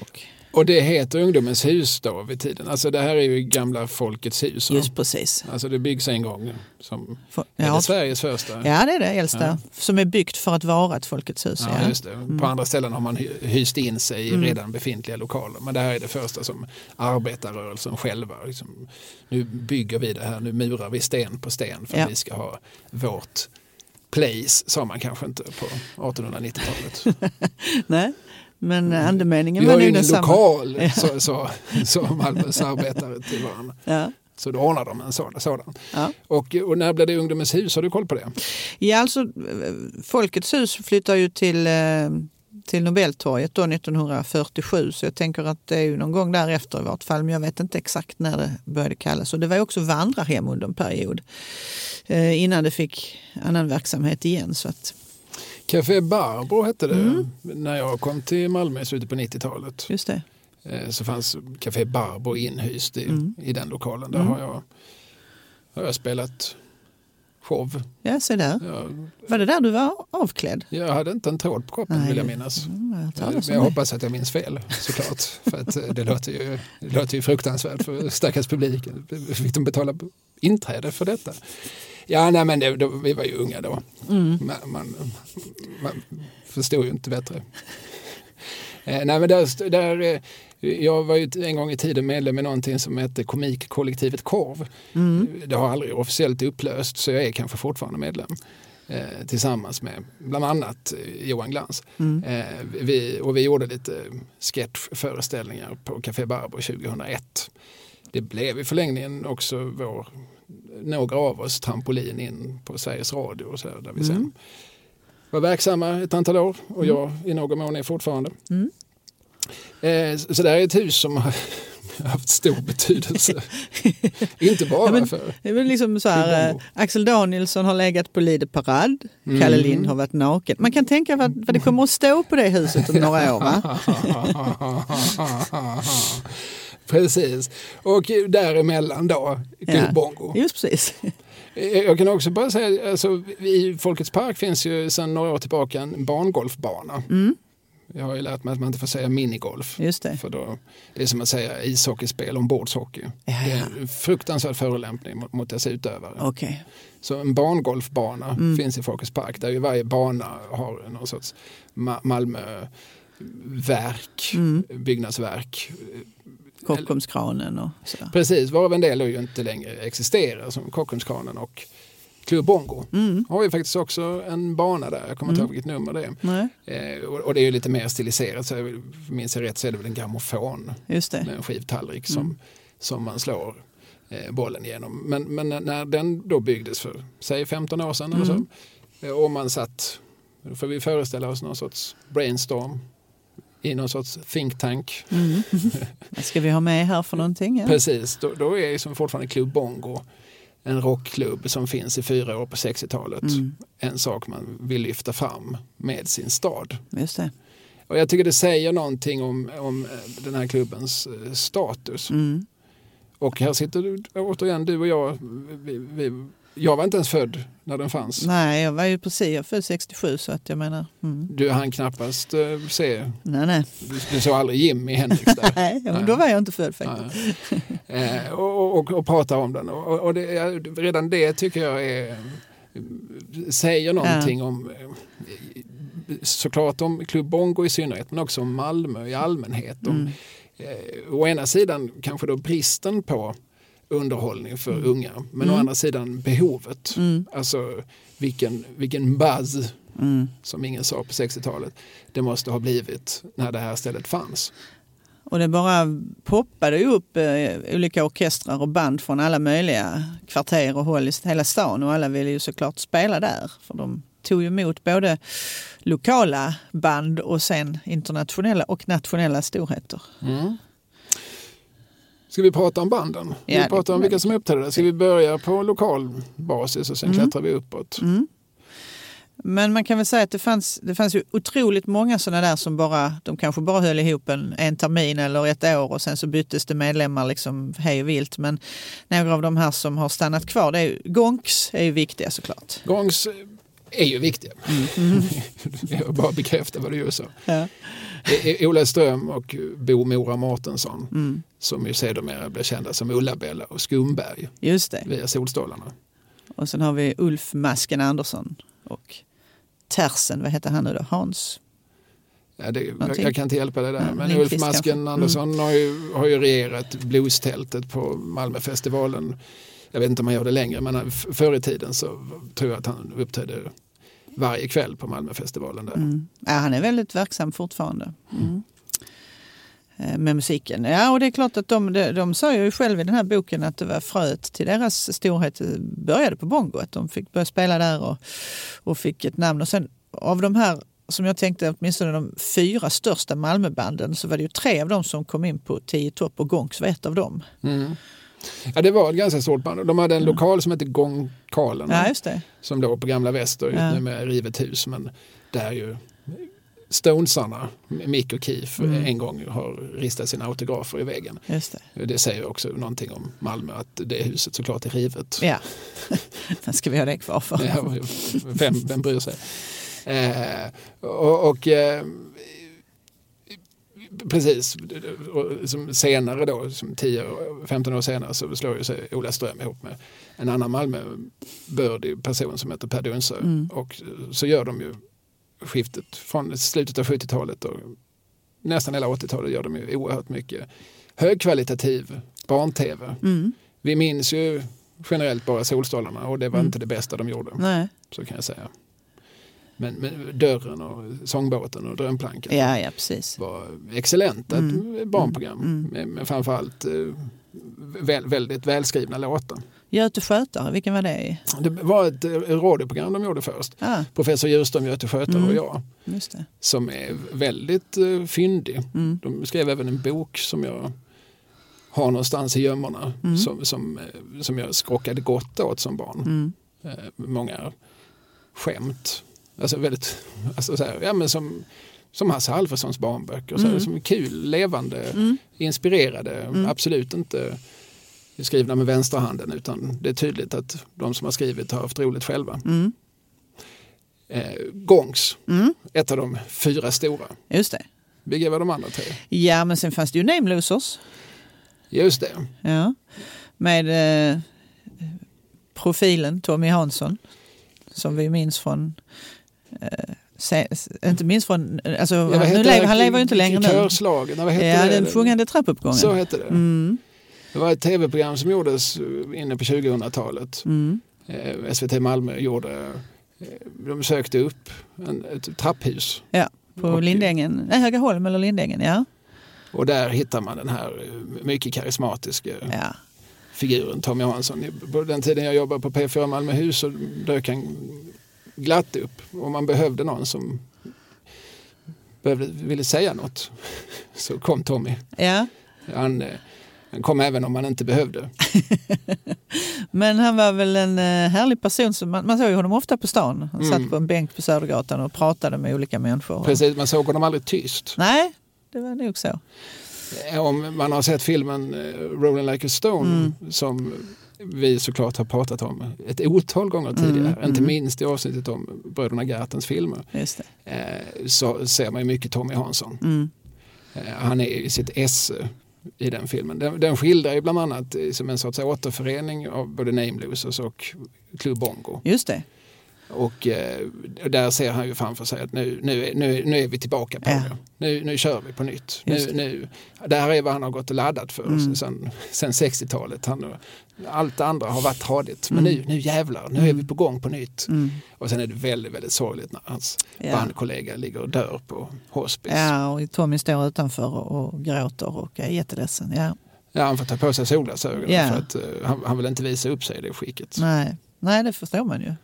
och och det heter Ungdomens hus då vid tiden. Alltså det här är ju gamla Folkets hus. Just precis. Alltså det byggs en gång. Som, är ja, det Sveriges första? ja, det är det äldsta. Ja. Som är byggt för att vara ett Folkets hus. Ja, Ja. just det. På andra ställen har man hy- hyst in sig i redan befintliga lokaler. Men det här är det första som arbetarrörelsen själva. Liksom, nu bygger vi det här, nu murar vi sten på sten för att vi ska ha vårt place, sa man kanske inte på 1890-talet. Nej, men andemeningen Vi var har ju nog ingen densamma. lokal, så, så, så Malmös arbetare till varandra. Ja. Så då ordnar de en sådan. sådan. Ja. Och, och när blev det Ungdomens hus? Har du koll på det? Ja, alltså eh, Folkets hus flyttar ju till, eh, till Nobeltorget då 1947 så jag tänker att det är ju någon gång därefter i vart fall men jag vet inte exakt när det började kallas. Och det var ju också vandrarhem under en period eh, innan det fick annan verksamhet igen. Så att, Café Barbro hette det Mm. när jag kom till Malmö i slutet på 90-talet. just det. Eh, Så fanns Café Barbro inhyst i, Mm. i den lokalen. Där har, jag, har jag spelat show. Ja, se där. Jag, Var det där du var avklädd? jag hade inte en tråd på kroppen Nej, vill jag minnas. Mm, jag om jag det. hoppas att jag minns fel såklart. För att eh, det låter ju, det låter ju fruktansvärt för stackars publiken. Fick de betala inträde för detta? Ja, nej men det, då, vi var ju unga då. Mm. Man, man, man förstod ju inte bättre. Eh, nej men där, där, eh, jag var ju en gång i tiden medlem i någonting som hette Komikkollektivet Korv. Mm. Det har aldrig officiellt upplöst så jag är kanske fortfarande medlem. Eh, tillsammans med bland annat eh, Johan Glans. Mm. Eh, vi, och vi gjorde lite sketchföreställningar på Café Barbro 2001. Det blev i förlängningen också vår, några av oss trampolin in på Sveriges Radio och så här, där vi sen Mm. var verksamma ett antal år och jag i någon mån är fortfarande. Mm. Eh, så det här är ett hus som har haft stor betydelse. Inte bara Ja, men- för... Väl liksom så här, eh, Axel Danielsson har legat på Lider parad, Kalle Mm. Lind har varit naken. Man kan tänka vad, vad det kommer att stå på det huset om några år va? Precis. Och däremellan då, Club Bongo. Just precis. Jag kan också bara säga, alltså, i Folkets park finns ju sedan några år tillbaka en barngolfbana. Mm, Jag har ju lärt mig att man inte får säga minigolf. just det. För då, det är som att säga ishockeyspel ombordshockey. Ja, Det är ja. en fruktansvärd förolämpning mot, mot dess utövare. Okej. Så en barngolfbana Mm. finns i Folkets park där ju varje bana har någon sorts Ma- Malmöverk, Mm. byggnadsverk. Kockumskranen och sådär. Precis, varav en del ju inte längre existerar som Kockumskranen och Club Bongo. Mm. Har ju faktiskt också en bana där, jag kommer inte ihåg vilket nummer det är. Eh, och, och det är ju lite mer stiliserat, så jag minns jag rätt så är det väl en grammofon med en skivtallrik som, Mm. som man slår eh, bollen igenom. Men, men när- när den då byggdes för, säg 15 år sedan eller så, Mm. eh, och man satt, då får vi föreställa oss någon sorts brainstorm i någon sorts think tank. Mm. Ska vi ha med här för någonting? Ja. Precis, då, då är som fortfarande Club Bongo en rockklubb som finns i fyra år på 60-talet. Mm. En sak man vill lyfta fram med sin stad. Just det. Och jag tycker det säger någonting om, om eh, den här klubbens eh, status. Mm. Och här sitter du, återigen du och jag. Vi, vi, jag var inte ens född när den fanns. Nej, jag var ju precis, jag född 67 så att jag menar. Mm. Du hann knappast eh, se, Nej, nej. du, du såg aldrig Jimi Hendrix där. Nej, ja, men då var jag inte född faktiskt. Nej. Eh, och, och, och prata om den. Och, och det, ja, redan det tycker jag är, säger någonting om eh, såklart om Club Bongo i synnerhet men också om Malmö i allmänhet. Om, Mm. eh, å ena sidan kanske då bristen på underhållning för Mm. unga men å andra sidan behovet. Mm. Alltså vilken, vilken buzz Mm. som ingen sa på 60-talet det måste ha blivit när det här stället fanns. Och det bara poppade upp eh, olika orkestrar och band från alla möjliga kvarter och håll i hela stan och alla ville ju såklart spela där. För de tog ju emot både lokala band och sen internationella och nationella storheter. Mm. Ska vi prata om banden? Ja, vi pratar om vilka som uppträder. Ska vi börja på lokal basis och sen Mm. klättrar vi uppåt? Mm. Men man kan väl säga att det fanns, det fanns ju otroligt många sådana där som bara, de kanske bara höll ihop en, en termin eller ett år och sen så byttes det medlemmar liksom hej och vilt. Men några av de här som har stannat kvar, det är ju, Gonks är ju viktiga såklart. Gongs är ju viktiga. Mm. Jag bara bekräftar vad du just sa. Ja. Ola Ström och Bo Mora Mårtensson mm. Som ju sedermera blev kända som Ulla-Bella och Skumberg Just det. via Solstolarna. Och sen har vi Ulf Masken Andersson och Tersen, vad heter han nu då? Hans? Ja, det, jag, jag, kan inte hjälpa det där. Ja, Men Ulf Masken mm. Andersson mm. har, ju, har ju regerat bluestältet på Malmöfestivalen. Jag vet inte om han gör det längre men förr i tiden så tror jag att han uppträdde varje kväll på Malmöfestivalen. Där. Mm. Ja, han är väldigt verksam fortfarande. Mm. Eh, med musiken. Ja, och det är klart att de, de, de sa ju själv i den här boken att det var fröet till deras storhet började på Bongo. Att de fick börja spela där och, och fick ett namn. Och sen av de här som jag tänkte åtminstone de fyra största Malmöbanden så var det ju tre av dem som kom in på 10 topp och Gonks var ett av dem. Mm. Ja, det var ett ganska stort band. De hade en mm. lokal som hette Gångkalen. Ja, just det. Som låg på Gamla Väster, ja. nu med rivet hus. Men där ju Stonesarna, Mick och Keith, mm. en gång har ristat sina autografer i väggen. Just det. det säger också någonting om Malmö, att det huset såklart är rivet. Ja, vad ska vi ha det kvar för? Ja, vem, vem bryr sig? Eh, och, och eh, precis, som senare då, som 10-15 år senare så slår ju sig Ola Ström ihop med en annan Malmöbördig person som heter Per Dunsö. Mm. Och så gör de ju skiftet från slutet av 70-talet och nästan hela 80-talet gör de ju oerhört mycket högkvalitativ barn-tv. Mm. Vi minns ju generellt bara Solstolarna och det var mm. inte det bästa de gjorde. Nej. Så kan jag säga. Men, men Dörren och Sångbåten och Drömplankan ja, ja, var excellenta mm. barnprogram. Mm. Men, men framförallt eh, väl, väldigt välskrivna låtar. Göte Skötare, vilken var det? Det var ett radioprogram de gjorde först. Ah. Professor Djurström, Göte Skötare mm. och jag. Som är väldigt uh, fyndig. Mm. De skrev även en bok som jag har någonstans i gömmorna. Mm. Som, som, eh, som jag skrockade gott åt som barn. Uh, många skämt. Alltså väldigt, alltså så här, ja, men som, som Hasse Alfredsons barnböcker. Så här, mm. som kul, levande, mm. inspirerade. Absolut inte skrivna med vänsterhanden utan det är tydligt att de som har skrivit har haft roligt själva. Mm. Eh, Gongs, mm. ett av de fyra stora. Just det. Vilka var de andra tre? Ja, men sen fanns det ju Name Losers. Just det. Ja. Med eh, profilen Tommy Hansson som vi minns från eh, Se, inte minst från, alltså, ja, nu lever, han lever ju inte längre nu. Körslagen, vad hette ja, det? den sjungande trappuppgången. Så hette det. Mm. Det var ett tv-program som gjordes inne på 2000-talet. Mm. Eh, SVT Malmö gjorde, eh, de sökte upp en, ett trapphus. Ja, på och, Lindängen, nej, Högaholm eller Lindängen, ja. Och där hittar man den här eh, mycket karismatiska ja. figuren Tommy Hansson. På den tiden jag jobbade på P4 Malmöhus så dök han glatt upp och man behövde någon som behövde, ville säga något. Så kom Tommy. Ja. Han, han kom även om man inte behövde. Men han var väl en eh, härlig person. Som man, man såg honom ofta på stan. Han mm. satt på en bänk på Södergatan och pratade med olika människor. Precis, man såg honom aldrig tyst. Nej, det var nog så. Om man har sett filmen eh, Rolling like a Stone mm. som vi såklart har pratat om ett otal gånger tidigare, mm, inte mm. minst i avsnittet om bröderna Gartens filmer. Eh, så ser man ju mycket Tommy Hansson. Mm. Han är i sitt esse i den filmen. Den, den skildrar ju bland annat eh, som en sorts återförening av både Name Losers och Club Bongo. Just det. Och eh, där ser han ju framför sig att nu, nu, nu, nu är vi tillbaka på ja. det. Nu, nu kör vi på nytt. Nu, nu, det här är vad han har gått och laddat för mm. sen, sen 60-talet. Han, allt det andra har varit tradigt. Men mm. nu, nu jävlar, nu är mm. vi på gång på nytt. Mm. Och sen är det väldigt, väldigt sorgligt när hans ja. bandkollega ligger och dör på hospice. Ja, och Tommy står utanför och gråter och är jätteledsen. Ja. Ja, han får ta på sig solglasögonen ja. för att uh, han, han vill inte visa upp sig i det skicket. Nej. Nej, det förstår man ju.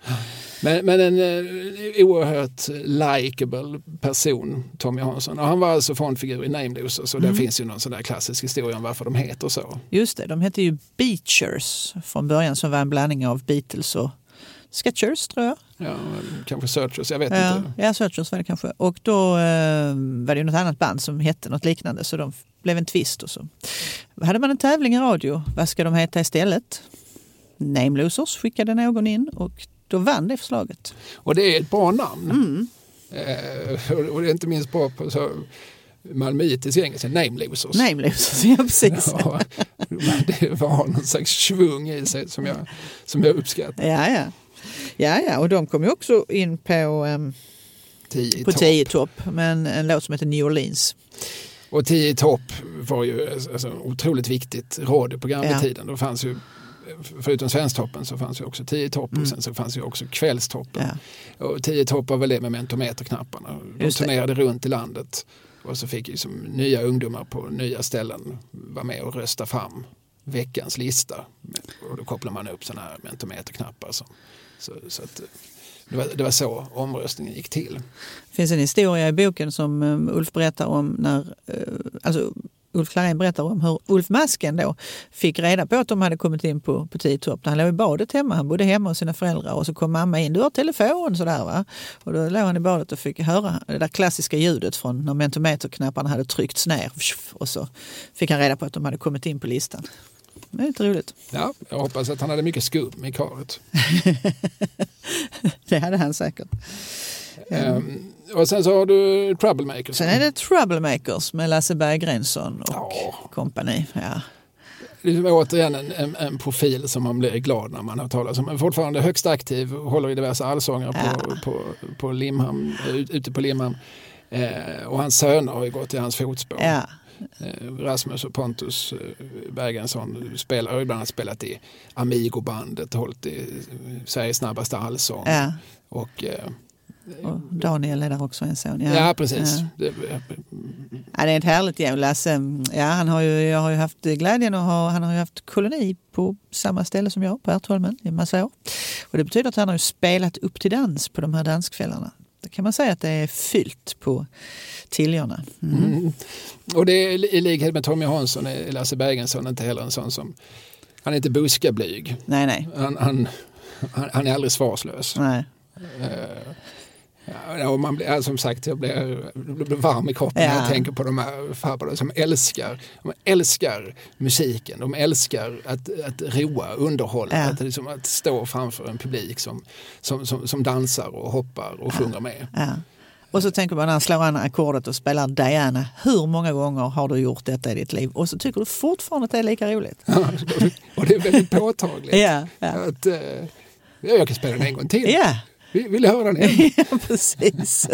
Men, men en eh, oerhört likeable person, Tommy Hansson. Och han var alltså frontfigur i Name Losers så mm. det finns ju någon sån där klassisk historia om varför de heter så. Just det, de hette ju Beachers från början som var en blandning av Beatles och Sketchers tror jag. Ja, kanske Searchers, jag vet Ja, inte. ja Searchers var det kanske. Och då eh, var det ju något annat band som hette något liknande så de blev en twist och så. Hade man en tävling i radio, vad ska de heta istället? Name Losers skickade någon in och då vann det förslaget. Och det är ett bra namn. Mm. Eh, och- det är inte minst bra på så malmöitisk engelska, name losers. Name Losers, ja precis. Ja, det var någon slags svung i sig som jag, som jag uppskattar. Ja, ja. Ja, ja, och de kom ju också in på, um, Tio på topp. 10 topp med en, låt som heter New Orleans. Och tio topp var ju alltså, otroligt viktigt radioprogram Ja. i tiden. Då fanns ju, förutom Svensktoppen så fanns ju också tio i topp Mm. och sen så fanns ju också Kvällstoppen. Ja. Och tio i topp var väl det med mentometerknapparna. De Just det. turnerade runt i landet. Och så fick ju som nya ungdomar på nya ställen vara med och rösta fram veckans lista. Och då kopplar man upp sådana här mentometerknappar. Som, så, så att, eh, det, var, det var så omröstningen gick till. Det finns en historia i boken som um, Ulf berättar om när, eh, alltså Ulf Klarén berättar om hur Ulf Masken då fick reda på att de hade kommit in på, på 10 topp. Han låg i badet hemma, han bodde hemma hos sina föräldrar och så kom mamma in, du har telefon sådär va. Och då låg han i badet och fick höra det där klassiska ljudet från när mentometerknapparna hade tryckts ner. Och så fick han reda på att de hade kommit in på listan. Det är lite roligt. Ja, jag hoppas att han hade mycket skum i karet. Det hade han säkert. Ehm, och sen så har du Troublemakers. Sen är det Troublemakers med Lasse Berggrensson och Ja. kompani. Ja. Det är återigen en, en, en profil som man blir glad när man hör talas om. Men fortfarande högst aktiv, håller i diverse allsånger på, Ja. på, på Limhamn, ut- ute på Limhamn. Eh, och hans söner har ju gått i hans fotspår. Ja. Eh, Rasmus och Pontus eh, Bergensson spelar, har ju bland annat spelat i Amigo-bandet, hållit i Sveriges snabbaste allsång. Ja. Och, eh, Och Daniel är där också en son. ja. precis. Ja. Det, Ja, det är ett härligt gäng. Lasse, ja, han har ju, jag har ju haft glädjen att ha, han har ju haft koloni på samma ställe som jag, på Ärtholmen i massa år. Och det betyder att han har ju spelat upp till dans på de här danskvällarna. Då kan man säga att det är fyllt på Tiljorna. Mm. Mm. Och det är i likhet med Tommy Hansson är Lasse Bergensson inte heller en sån som, han är inte buskablyg. Nej, nej. Han, han, han, han är aldrig svarslös. nej. Eh, ja, och man blir, ja, som sagt, jag blir, blir varm i kroppen när Ja. jag tänker på de här farbröderna som älskar, de älskar musiken, de älskar att, att roa, underhålla, Ja. att, liksom, att stå framför en publik som, som, som, som dansar och hoppar och sjunger med. Ja. Och så tänker man när han slår an ackordet och spelar Diana. Hur många gånger har du gjort detta i ditt liv? Och så tycker du fortfarande att det är lika roligt. och det är väldigt påtagligt. Ja, ja. Att, eh, ja, jag kan spela den en gång till. Ja, Vill, vill du höra den igen? ja precis.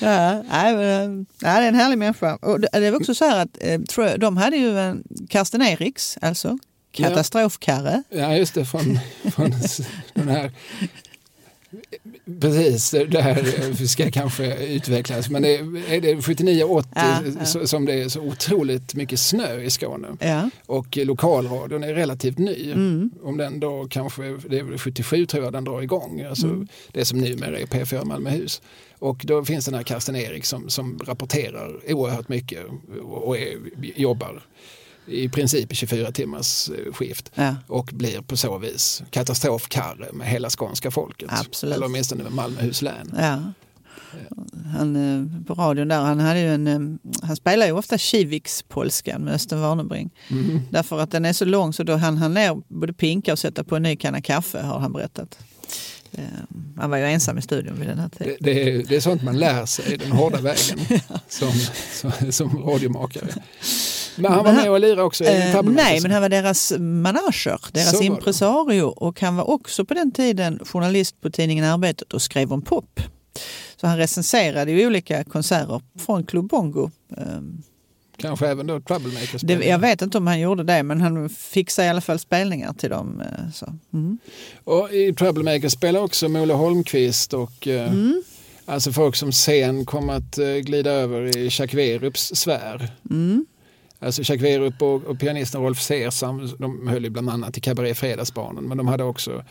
Ja, nej, men, eh, ja, det är en härlig människa. Och det var också så här att eh, jag, de hade ju en Karsten Eriks, alltså Ja. katastrofkarre. Ja, just det, från, från den här... Precis, det här ska kanske utvecklas. Men det är, det 79-80 Ja, ja. som det är så otroligt mycket snö i Skåne. Ja. Och lokalradion är relativt ny. Mm. Om den då kanske, det är väl 77 tror jag den drar igång. Alltså Mm. Det som numera är P4 Malmöhus. Och då finns den här Karsten Erik som, som rapporterar oerhört mycket och, och är, jobbar i princip i 24 timmars eh, skift Ja. och blir på så vis katastrofkarre med hela skånska folket. Absolut. Eller åtminstone med Malmöhus län. Ja. Han, eh, på radion där, han, hade ju en, eh, han spelar ju ofta Kiviks-polskan med Östen Warnerbring. Mm. Därför att den är så lång så då hann han ner både pinka och sätta på en ny kanna kaffe har han berättat. Han var ju ensam i studion vid den här tiden. Det, det, är, det är sånt man lär sig den hårda vägen som, som, som radiomakare. Men han var med och lirade också Eh, nej, men han var deras manager, Så deras det. impresario och han var också på den tiden journalist på tidningen Arbetet och skrev om pop. Så han recenserade ju olika konserter från Club Bongo. Ehm, Kanske även då Troublemakers. Det, jag vet inte om han gjorde det, men han fixade i alla fall spelningar till dem. eh, Så. Mm. Och i Troublemakers spelar också Molle Holmqvist och eh, Mm. alltså folk som sen kom att eh, glida över i Jacques Werups sfär. Mm. Alltså Jacques Werup och, och pianisten Rolf Sesam, de höll ju bland annat i Cabaret Fredagsbarnen, men de hade också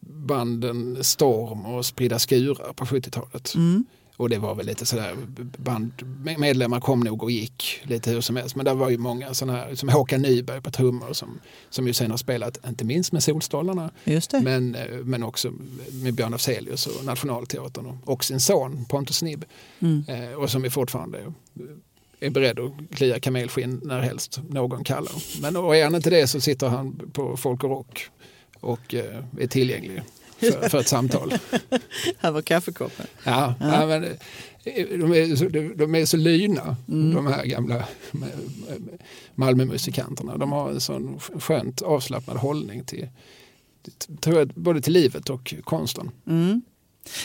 banden Storm och Spridda skurar på 70-talet. Mm. och det var väl lite sådär, band, medlemmar kom nog och gick lite hur som helst. Men det var ju många sådana här, som Håkan Nyberg på trummor som, som ju sen har spelat, inte minst med Solstolarna, Men, eh, men också med Björn Afzelius och Nationalteatern och, och sin son Pontus Nibb. Mm. Eh, och som är fortfarande är beredd att klia kamelskinn när helst någon kallar. Men och är han inte det så sitter han på Folk och Rock och eh, är tillgänglig för, för ett samtal. Över kaffekoppen. Ja, ja. ja men, eh, de, är så, de är så lyna, mm. de här gamla Malmömusikanterna. De har en sån skönt avslappnad hållning till, tror jag, både till livet och konsten. Mm.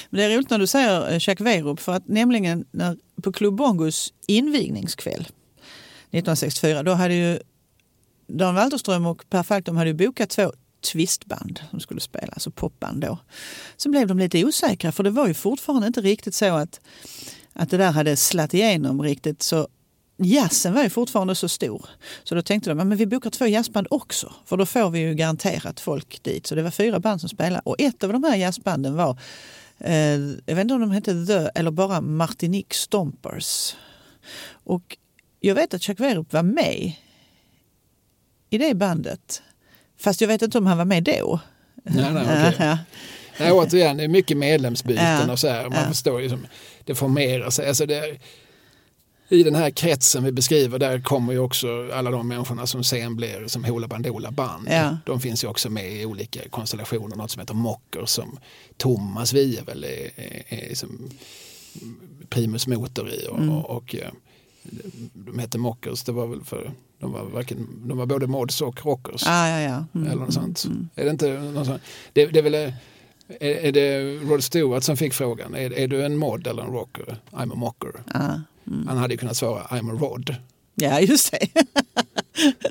Men det är roligt när du säger eh, Jacques Werup för att nämligen när, på Club Bongos invigningskväll 1964 då hade ju Dan Walterström och Per Falkdom hade ju bokat två twistband som skulle spela, alltså popband då. Så blev de lite osäkra för det var ju fortfarande inte riktigt så att, att det där hade slatt igenom riktigt. Så jazzen var ju fortfarande så stor. Så då tänkte de men vi bokar två jazzband också för då får vi ju garanterat folk dit. Så det var fyra band som spelade och ett av de här jazzbanden var jag vet inte om de hette The eller bara Martinique Stompers. Och jag vet att Chuck Werup var med i det bandet. Fast jag vet inte om han var med då. Nej, nej, okay. nej, återigen, det är mycket medlemsbyten och så här. Man förstår ju, som, det formerar sig. Alltså det, I den här kretsen vi beskriver, där kommer ju också alla de människorna som sen blir som Hoola Bandoola band. Ja. De finns ju också med i olika konstellationer, något som heter Mocker som Thomas Wiehe väl är, är, är som primus motor i. Och, mm. och, och, de hette Mockers, det var väl för de var, varken, de var både mods och rockers. Ah, ja, ja. Mm, eller något sånt. Mm. Är det inte något sånt? Det, det är väl är, är det Rod Stewart som fick frågan, är, är du en mod eller en rocker? I'm a mocker. Ah, mm. Han hade kunnat svara I'm a rod. Ja, just det.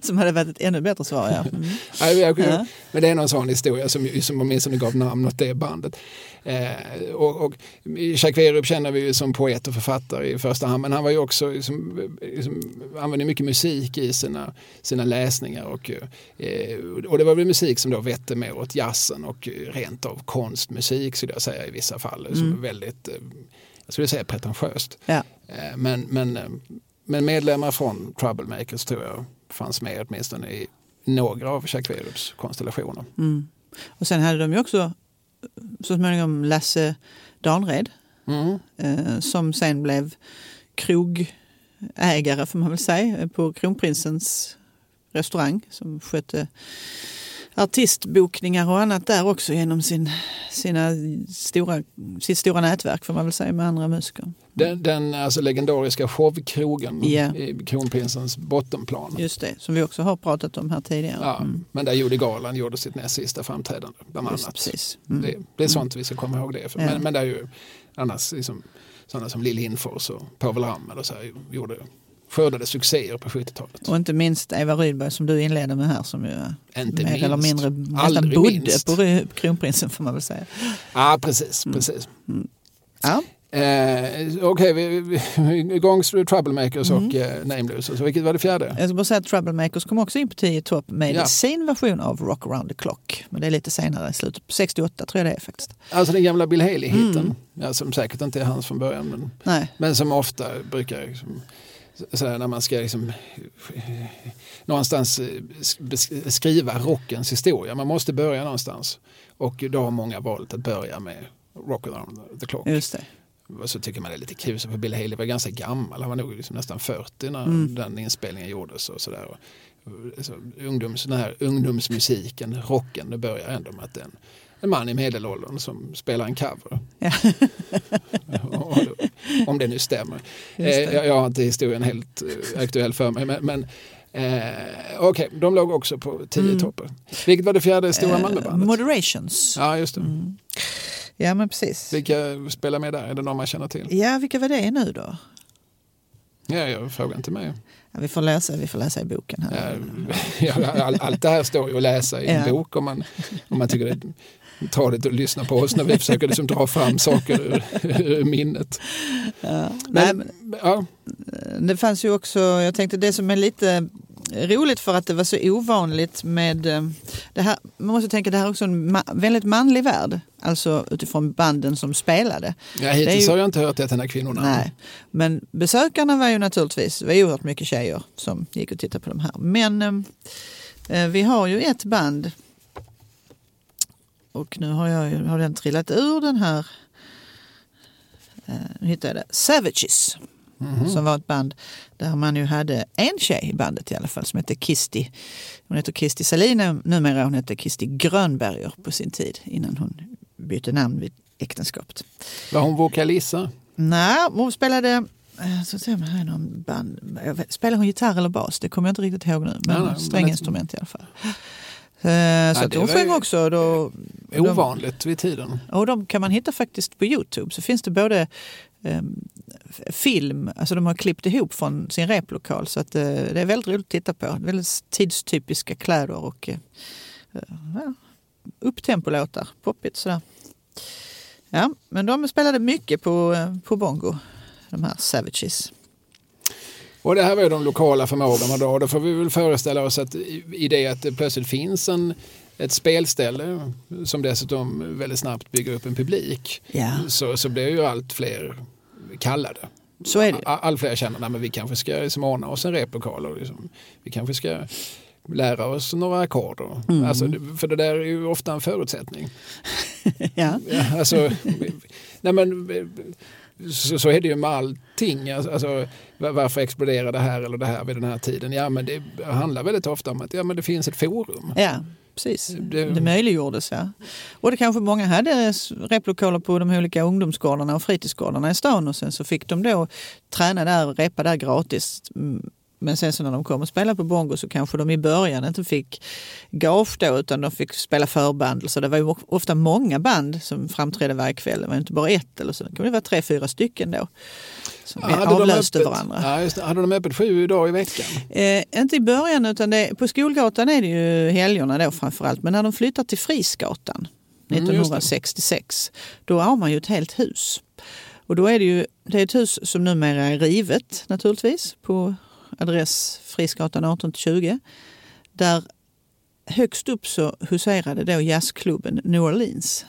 som hade varit ett ännu bättre svar. Ja. Mm. ja, jag, ja. Men det är någon sån historia som, som åtminstone gav namn åt det bandet. Eh, och, och Jacques Werup känner vi ju som poet och författare i första hand men han var ju också liksom, liksom, använde mycket musik i sina, sina läsningar och, eh, och det var väl musik som då vette mer åt jazzen och rent av konstmusik skulle jag säga i vissa fall. Mm. Som väldigt, eh, jag skulle säga pretentiöst. Ja. Eh, men, men, men medlemmar från Troublemakers tror jag fanns med åtminstone i några av Werups konstellationer. Mm. Och sen hade de ju också så småningom Lasse Danred mm. eh, som sen blev krogägare får man väl säga på Kronprinsens restaurang som skötte artistbokningar och annat där också genom sin, sina stora, sitt stora nätverk får man väl säga med andra musiker. Den, den alltså legendariska showkrogen yeah. i Kronprinsens bottenplan. Just det, som vi också har pratat om här tidigare. Ja, mm. Men där gjorde Galan gjorde sitt näst sista framträdande bland annat. Precis. Mm. Det, det, är sånt mm. vi ska komma ihåg det. För. Ja. Men, men det är ju annars liksom, sådana som Lill Lindfors och Povel Ramel och så här, gjorde skördade succéer på 70-talet. Och inte minst Eva Rydberg som du inledde med här som ju inte mer minst. eller mindre nästan bodde minst. på Kronprinsen får man väl säga. Ja precis, mm. precis. Mm. Ja. Eh, Okej, okay, vi, vi, igång Troublemakers mm. och eh, Nameless. Så vilket var det fjärde? Jag ska bara säga att Troublemakers kom också in på 10 topp med ja. sin version av Rock around the clock. Men det är lite senare, i slutet på 68 tror jag det är faktiskt. Alltså den gamla Bill Haley-hiten, mm. ja, som säkert inte är hans från början. Men, men som ofta brukar liksom, sådär, när man ska liksom, någonstans eh, skriva rockens historia. Man måste börja någonstans. Och då har många valt att börja med Rock around the clock. Just det. Och så tycker man det är lite kul, för Bill Haley var ganska gammal. Han var nog liksom nästan 40 när mm. den inspelningen gjordes. Och sådär. Så ungdoms, den här ungdomsmusiken, rocken, det börjar ändå med att den en man i medelåldern som spelar en cover. Ja. om det nu stämmer. Det. Eh, jag, har inte historien helt eh, aktuell för mig. Men, men eh, Okej, okay, de låg också på tio mm. toppar. Vilket var det fjärde stora Malmöbandet? Moderations. Ja, just det. Mm. Ja, men precis. Vilka spelar med där? Är det någon man känner till? Ja, vilka var det nu då? Ja, jag frågar inte mig. Ja, vi, får läsa, vi får läsa i boken. Här. Ja, all, allt det här står ju att läsa i en ja. bok om man, om man tycker det är tradigt att lyssna på oss när vi försöker liksom dra fram saker ur, minnet. Ja. Men, Nej, men, ja. Det fanns ju också, jag tänkte det som är lite roligt för att det var så ovanligt med eh, det här. Man måste tänka det här är också en ma väldigt manlig värld. Alltså utifrån banden som spelade. Ja, hittills ju, har jag inte hört ett enda kvinnorna. Nej, men besökarna var ju naturligtvis det var oerhört mycket tjejer som gick och tittade på de här. Men eh, eh vi har ju ett band och nu har, jag, har den trillat ur den här. Eh, nu hittade jag det. Savages. Mm. Som var ett band där man ju hade en tjej i bandet i alla fall som hette Kisti. Hon heter Kisti Salin numera. Hon hette Kisti Grönberger på sin tid innan hon bytte namn vid äktenskapet. Var hon vokalissa? Nej, hon spelade eh, så ser man här någon band. Spelar hon gitarr eller bas? Det kommer jag inte riktigt ihåg nu. Men stränginstrument i alla fall. Eh, så ja, hon sjöng också. Då, ovanligt de, vid tiden. Och de kan man hitta faktiskt på Youtube. Så finns det både um, film, alltså de har klippt ihop från sin replokal. Så att, uh, det är väldigt roligt att titta på. Väldigt tidstypiska kläder och uh, ja, upptempolåtar. Poppigt sådär. Ja, men de spelade mycket på, på bongo, de här Savages. Och det här var ju de lokala förmågorna då. Då får vi väl föreställa oss att i det att det plötsligt finns en, ett spelställe som dessutom väldigt snabbt bygger upp en publik ja. så, så blir ju allt fler kallade. Så är det. Allt fler känner att vi kanske ska liksom ordna oss en replokal och liksom, vi kanske ska lära oss några ackord. Mm. Alltså, för det där är ju ofta en förutsättning. ja. ja alltså, nej men, så, så är det ju med allting. Alltså, alltså, varför exploderar det här eller det här vid den här tiden? Ja, men det handlar väldigt ofta om att ja, men det finns ett forum. Ja, precis. Det, det möjliggjordes. Ja. Och det kanske många hade replokaler på de olika ungdomsgårdarna och fritidsgårdarna i stan och sen så fick de då träna där och repa där gratis mm, men sen så när de kom och spelade på bongo så kanske de i början inte fick gage då utan de fick spela förband. Så det var ju ofta många band som framträdde varje kväll. Det var inte bara ett eller så. Det kunde vara tre, fyra stycken då. Som ja, avlöste varandra. Ja, just det. Hade de öppet sju dagar i veckan? Eh, inte i början utan det, på Skolgatan är det ju helgerna då framförallt. Men när de flyttar till Frisgatan 1966 mm, då har man ju ett helt hus. Och då är det ju det är ett hus som numera är rivet naturligtvis på adress Frisgatan 18-20. Där högst upp så huserade då jazzklubben New Orleans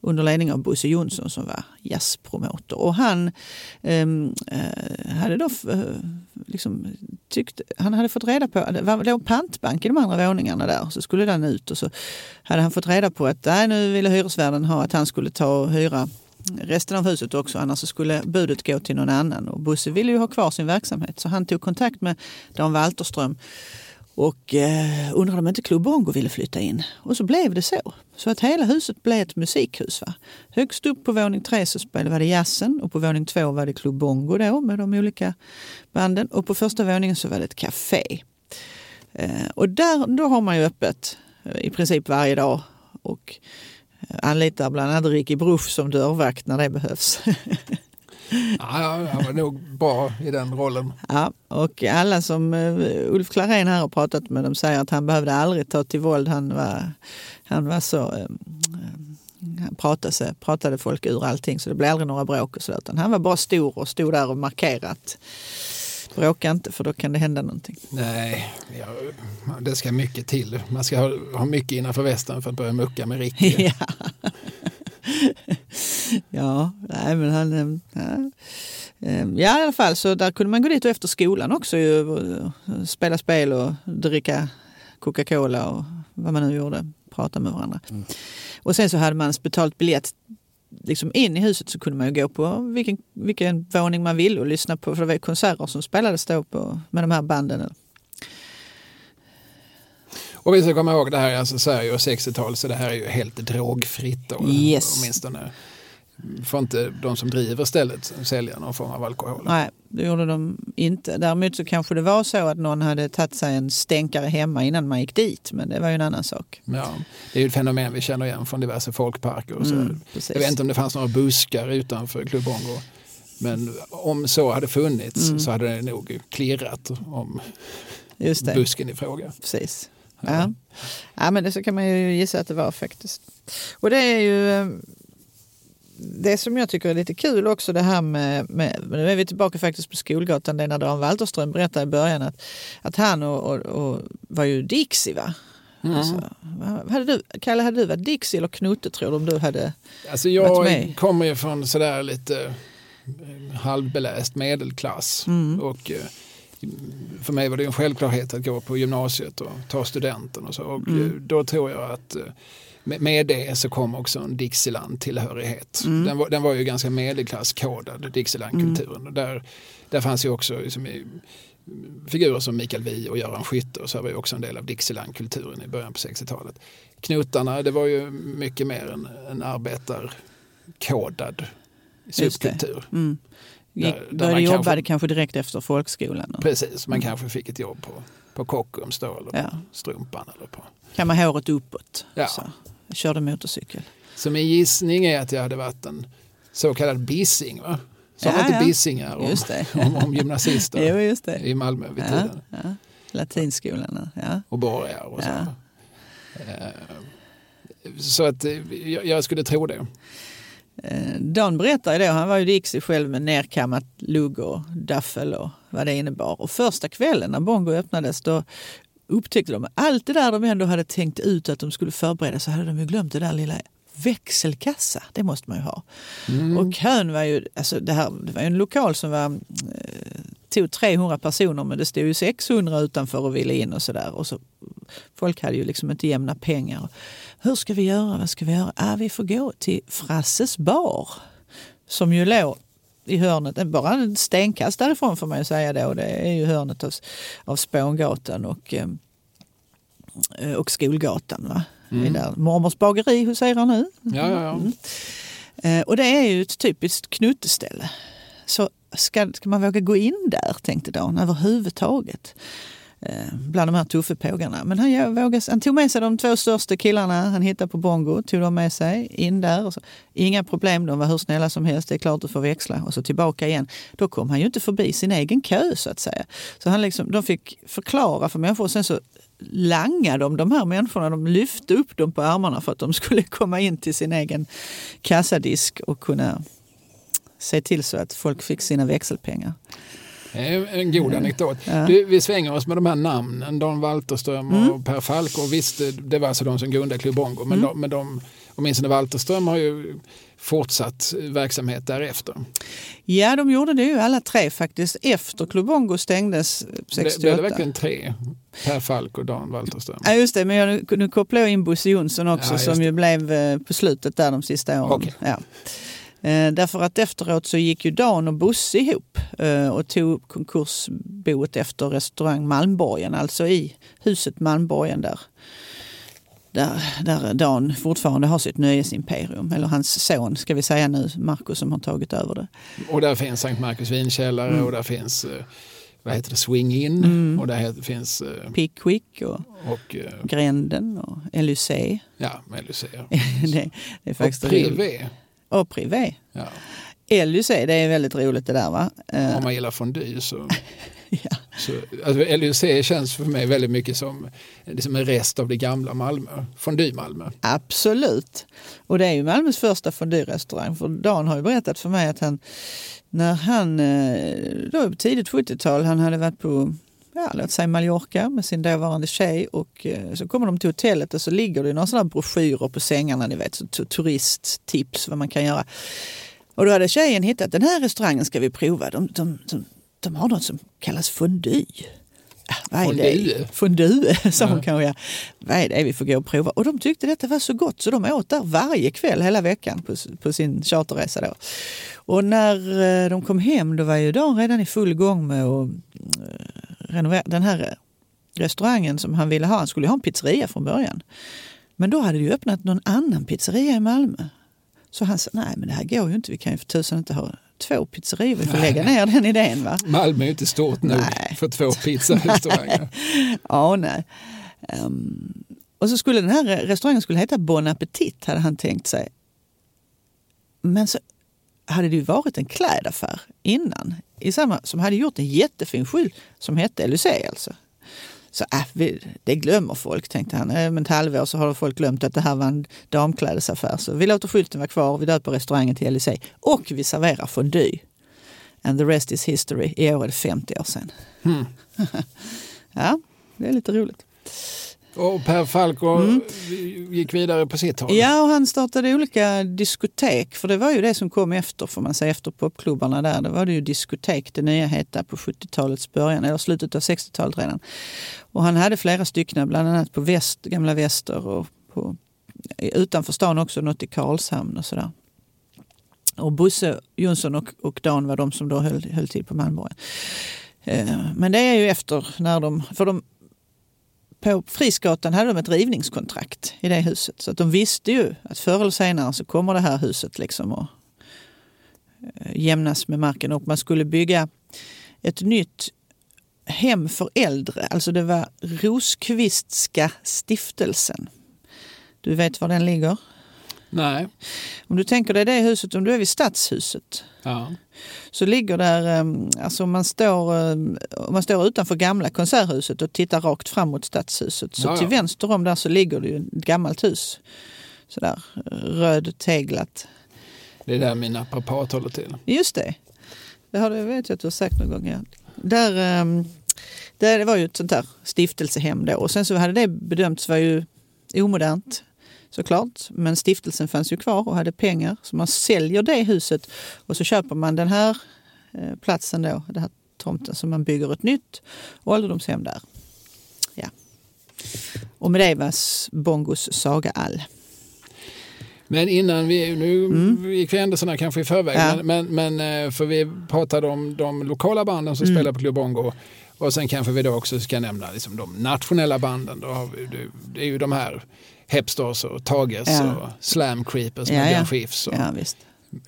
under ledning av Bosse Jonsson som var jazzpromotor. Och han ehm, eh, hade då eh, liksom tyckt, han hade fått reda på, det var låg pantbank i de andra våningarna där, så skulle den ut och så hade han fått reda på att nej, nu ville hyresvärden ha att han skulle ta och hyra resten av huset också, annars skulle budet gå till någon annan. Och Bosse ville ju ha kvar sin verksamhet så han tog kontakt med Dan Walterström och eh, undrade om inte Club Bongo ville flytta in. Och så blev det så. Så att hela huset blev ett musikhus. Va? Högst upp på våning tre så spelade det jazzen och på våning två var det Club Bongo då med de olika banden. Och på första våningen så var det ett café. Eh, och där, då har man ju öppet eh, i princip varje dag. Och anlitar bland annat Ricky Bruff som dörrvakt när det behövs. ja, han var nog bra i den rollen. Ja, och alla som uh, Ulf Klarén här har pratat med dem säger att han behövde aldrig ta till våld. Han var, han var så... Um, han pratade, pratade folk ur allting så det blev aldrig några bråk och så utan han var bara stor och stod där och markerat Bråka inte för då kan det hända någonting. Nej, ja, det ska mycket till. Man ska ha, ha mycket innanför västen för att börja mucka med Ricky. ja. ja, nej men han... Ja. Ehm, ja, i alla fall så där kunde man gå dit och efter skolan också och spela spel och dricka Coca-Cola och vad man nu gjorde, prata med varandra. Mm. Och sen så hade man betalt biljett liksom in i huset så kunde man ju gå på vilken, vilken våning man ville och lyssna på, för det var konserter som spelades då på, med de här banden. Och vi ska komma ihåg det här är alltså Sverige och 60-tal så det här är ju helt drogfritt då, yes. åtminstone får inte de som driver stället sälja någon form av alkohol. Nej, det gjorde de inte. Däremot så kanske det var så att någon hade tagit sig en stänkare hemma innan man gick dit. Men det var ju en annan sak. Ja, det är ju ett fenomen vi känner igen från diverse folkparker. Och så. Mm, jag vet inte om det fanns några buskar utanför Club Bongo. Men om så hade funnits mm. så hade det nog klirrat om busken i fråga. Precis. Ja. Ja. ja, men det så kan man ju gissa att det var faktiskt. Och det är ju det som jag tycker är lite kul också det här med, med nu är vi tillbaka faktiskt på Skolgatan, det är när Dan Walterström berättade i början att, att han och, och, och var ju Dixie va? Mm. Alltså, hade du, Kalle, hade du varit Dixie eller Knutte tror du om du hade? Alltså jag kommer ju från sådär lite eh, halvbeläst medelklass. Mm. Och eh, för mig var det en självklarhet att gå på gymnasiet och ta studenten och så. Och Mm. eh, då tror jag att med, det så kom också en Dixieland-tillhörighet. Mm. Den, var, den var ju ganska medelklasskodad, Dixieland-kulturen. Och Där, där fanns ju också liksom, figurer som Mikael Wiehe och Göran Skytte och så var ju också en del av Dixieland-kulturen i början på 60-talet. Knuttarna, det var ju mycket mer en, en arbetarkodad subkultur. Mm. Gick, Där- där började man jobba kanske- direkt efter folkskolan. Och, Precis, man kanske fick ett jobb på, på Kockums då, eller på Ja. Strumpan. Eller på. kan man håret uppåt. Ja. Så. Körde motorcykel. Så min gissning är att jag hade varit en så kallad bissing. Va? Sa Ja, inte ja. bissingar om, om, om gymnasister Jo, i Malmö vid Ja, tiden? ja. Latinskolan. Ja. Och borgar och så. Eh, Så att eh, jag, jag skulle tro det. Eh, Dan berättar ju då, han var ju Dixie själv med nerkammat lugg och daffel och vad det innebar. Och första kvällen när Bongo öppnades då upptäckte de allt det där de ändå hade tänkt ut att de skulle förbereda så hade de ju glömt det där lilla växelkassa. Det måste man ju ha. Och kön var ju, alltså det, här, det var ju en lokal som var, eh, tog 300 personer men det stod ju 600 utanför och ville in och sådär. Så, folk hade ju liksom inte jämna pengar. Hur ska vi göra? Vad ska vi göra? Ah, vi får gå till Frasses bar som ju låg i hörnet, bara en stenkast därifrån får man ju säga då. Det är ju hörnet av, av Spångatan och, eh, och Skolgatan. Va? Det är där mormors bageri huserar nu. Ja, ja, ja. Eh, Och det är ju ett typiskt knutteställe. Så ska, ska man våga gå in där, tänkte Dan, överhuvudtaget? Eh, bland de här tuffepågarna. Men han, vågade, han tog med sig de två största killarna han hittade på Bongo. Tog dem med sig in där. Och så, inga problem, de var hur snälla som helst. Det är klart du får växla. Och så tillbaka igen. Då kom han ju inte förbi sin egen kö så att säga. Så han liksom, de fick förklara för människor. Och sen så langade de de här människorna. De lyfte upp dem på armarna för att de skulle komma in till sin egen kassadisk och kunna se till så att folk fick sina växelpengar. Det en god anekdot. Ja. Du, vi svänger oss med de här namnen, Dan Walterström Mm. och Per Falk. Och visst, det- det var alltså de som grundade Club Bongo. Men, Mm. de, men de, åtminstone Walterström har ju fortsatt verksamhet därefter. Ja, de gjorde det ju alla tre faktiskt efter Klubongo stängdes Det, 68. det är verkligen tre. Per Falk och Dan Walterström. Ja, just det, men jag, nu- kopplar jag in Bosse Jonsson också Ja, som det. ju blev eh, på slutet där de sista åren. Okej. Ja. Eh, därför att efteråt så gick ju Dan och Bosse ihop eh, och tog konkursboet efter restaurang Malmborgen, alltså i huset Malmborgen där, där, där Dan fortfarande har sitt nöjesimperium. Eller hans son ska vi säga nu, Marcus som har tagit över det. Och där finns Sankt Markus vinkällare Mm. och där finns eh, vad heter det, Swing In och där finns eh, Pickwick och och eh, Gränden och LUC. ja, Melusea. det, det är Och faktiskt roligt. Privé. Och Privé. Ja. LUC, det är väldigt roligt det där va? Eh, Om man gillar fondue så ja. Så, alltså, LUC känns för mig väldigt mycket som, som en rest av det gamla Malmö, Fondue-Malmö. Absolut. Och det är ju Malmös första fondue-restaurang. För Dan har ju berättat för mig att han, när han, eh, då tidigt 70-tal, han hade varit på ja, låt säga Mallorca med sin dåvarande tjej och eh, så kommer de till hotellet och så ligger det några sådana broschyrer på sängarna, ni vet, så tu- turisttips vad man kan göra. Och då hade tjejen hittat den här restaurangen ska vi prova. De, de, de, de har något som kallas fondue. Vad är Fondue? det? Fondue, sa hon Ja. kanske. Ja. Vad är det vi får gå och prova? Och de tyckte detta var så gott så de åt där varje kväll hela veckan på, på sin charterresa. Då. Och när eh, de kom hem då var ju Dan redan i full gång med att renovera den här restaurangen som han ville ha. Han skulle ha en pizzeria från början. Men då hade det ju öppnat någon annan pizzeria i Malmö. Så han sa, nej men det här går ju inte, vi kan ju för tusan inte ha två pizzerior, vi får lägga ner den idén. va? Malmö är inte stort nog Nej. för två pizzarestauranger. Ja, nej. Ehm, och så skulle den här restaurangen skulle heta Bon Appetit, hade han tänkt sig. Men så hade det ju varit en klädaffär innan i samma, som hade gjort en jättefin skylt som hette LUC alltså. Så äh, vi, det glömmer folk, tänkte han. Äh, Om ett halvår så har folk glömt att det här var en damklädesaffär. Så vi låter skylten vara kvar, vi döper restaurangen till LIC och vi serverar fondue. And the rest is history. I år är det 50 år sedan. Mm. Ja, det är lite roligt. Och Per Falco gick vidare på sitt håll. Ja, och han startade olika diskotek. För det var ju det som kom efter, får man säga, efter popklubbarna där. Det var det ju diskotek, det nya heta på 70-talets början, eller slutet av 60-talet redan. Och han hade flera stycken, bland annat på väst, gamla Väster och på, utanför stan också, något i Karlshamn och sådär. Och Bosse Jonsson och, och Dan var de som då höll, höll till på Malmborgen. Eh, Men det är ju efter när de, för de på Frisgatan hade de ett rivningskontrakt i det huset. Så att de visste ju att förr eller senare så kommer det här huset liksom att eh, jämnas med marken och man skulle bygga ett nytt hem för äldre. Alltså det var Roskvistska stiftelsen. Du vet var den ligger? Nej. Om du tänker dig det huset, om du är vid Stadshuset Ja. så ligger där, eh, alltså om man står, eh, om man står utanför gamla konserthuset och tittar rakt fram mot stadshuset så Ja, ja. till vänster om där så ligger det ju ett gammalt hus. Sådär rödteglat. Det är där min naprapat håller till. Just det, det har du, vet jag att du har sagt någon gång. Ja. Där, eh, där, det var ju ett sånt där stiftelsehem då och sen så hade det bedömts vara ju omodernt såklart. Men stiftelsen fanns ju kvar och hade pengar. Så man säljer det huset och så köper man den här eh, platsen då, den här tomten, så man bygger ett nytt ålderdomshem där. Ja. Och med det var Bongos saga all. Men innan vi, nu gick vi händelserna kanske i förväg, Mm. Ja. men, men, eh, för vi pratade om de lokala banden som Mm. spelar på Club Bongo. Och sen kanske vi då också ska nämna liksom de nationella banden. Då har vi, det är ju de här Hepstars och Tages Ja. och Slam Creepers med ja. Björn Skifs. Och Ja, visst.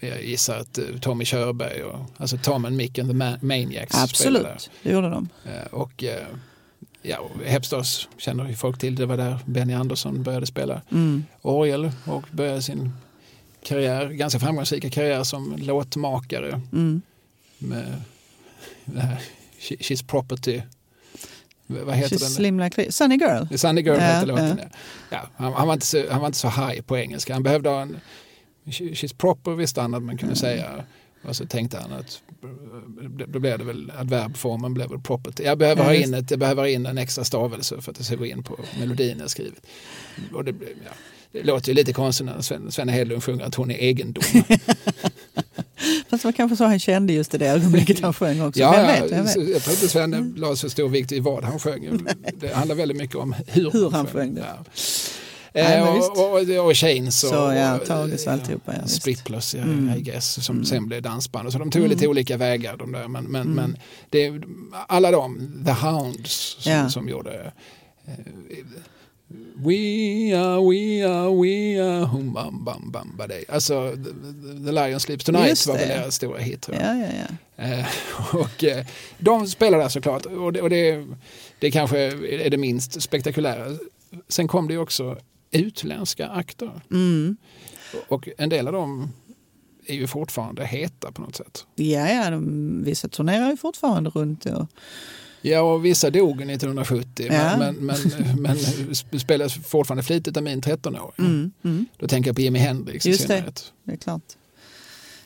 Jag gissar att eh, Tommy Körberg och alltså Tom and Mick and the Ma- Maniacs spelade Absolut, det gjorde de. Eh, Och eh, ja, Hepstars känner ju folk till. Det var där Benny Andersson började spela Mm. orgel och började sin karriär, ganska framgångsrika karriär som låtmakare Mm. med det här She- She's Property. Vad heter She's den? slim like Lee. Sunny Girl. Sunny Girl Ja, heter låten. ja. Ja. Han, han, var inte så, han var inte så high på engelska. Han behövde ha en She- She's Proper visste han att man kunde säga. Och så tänkte han att då blev det väl adverbformen blev väl property. Jag behöver, Ja, ha in ett, jag behöver ha in en extra stavelse för att det ska gå in på melodin jag skrivit. Och det, ja, det låter ju lite konstigt när Sven, Sven Hedlund sjunger att hon är egendom. Fast det var kanske så han kände just i det ögonblicket han sjöng också. Ja, vem vet, vem vet. Jag tror inte Sven la så stor vikt i vad han sjöng. Det handlar väldigt mycket om hur, Hur han sjöng det. Ja. Nej, Eh, och, och, och Chains och, Så, ja, och, Tages och alltihopa, ja, visst. Split Plus, ja, Mm. I guess, som Mm. sen blev dansband. Så de tog lite Mm. olika vägar de där. Men, men, Mm. men det, alla de, The Hounds, som, Ja. som gjorde eh, We are, we are, we are, hum bam bam bam ba day. Alltså The, the Lion Sleeps Tonight var väl deras stora hit tror jag. Ja, ja, ja. Eh, och eh, de spelar där såklart och det, och det, det kanske är det minst spektakulära. Sen kom det ju också utländska akter Mm. och en del av dem är ju fortfarande heta på något sätt. Ja, ja de, vissa turnerar ju fortfarande runt. Och, Ja, och vissa dog 1970 Ja. men, men, men, men sp- spelas fortfarande flitigt av min 13-åring. mm, mm, Då tänker jag på Jimi Hendrix i Just det. synnerhet. det är klart.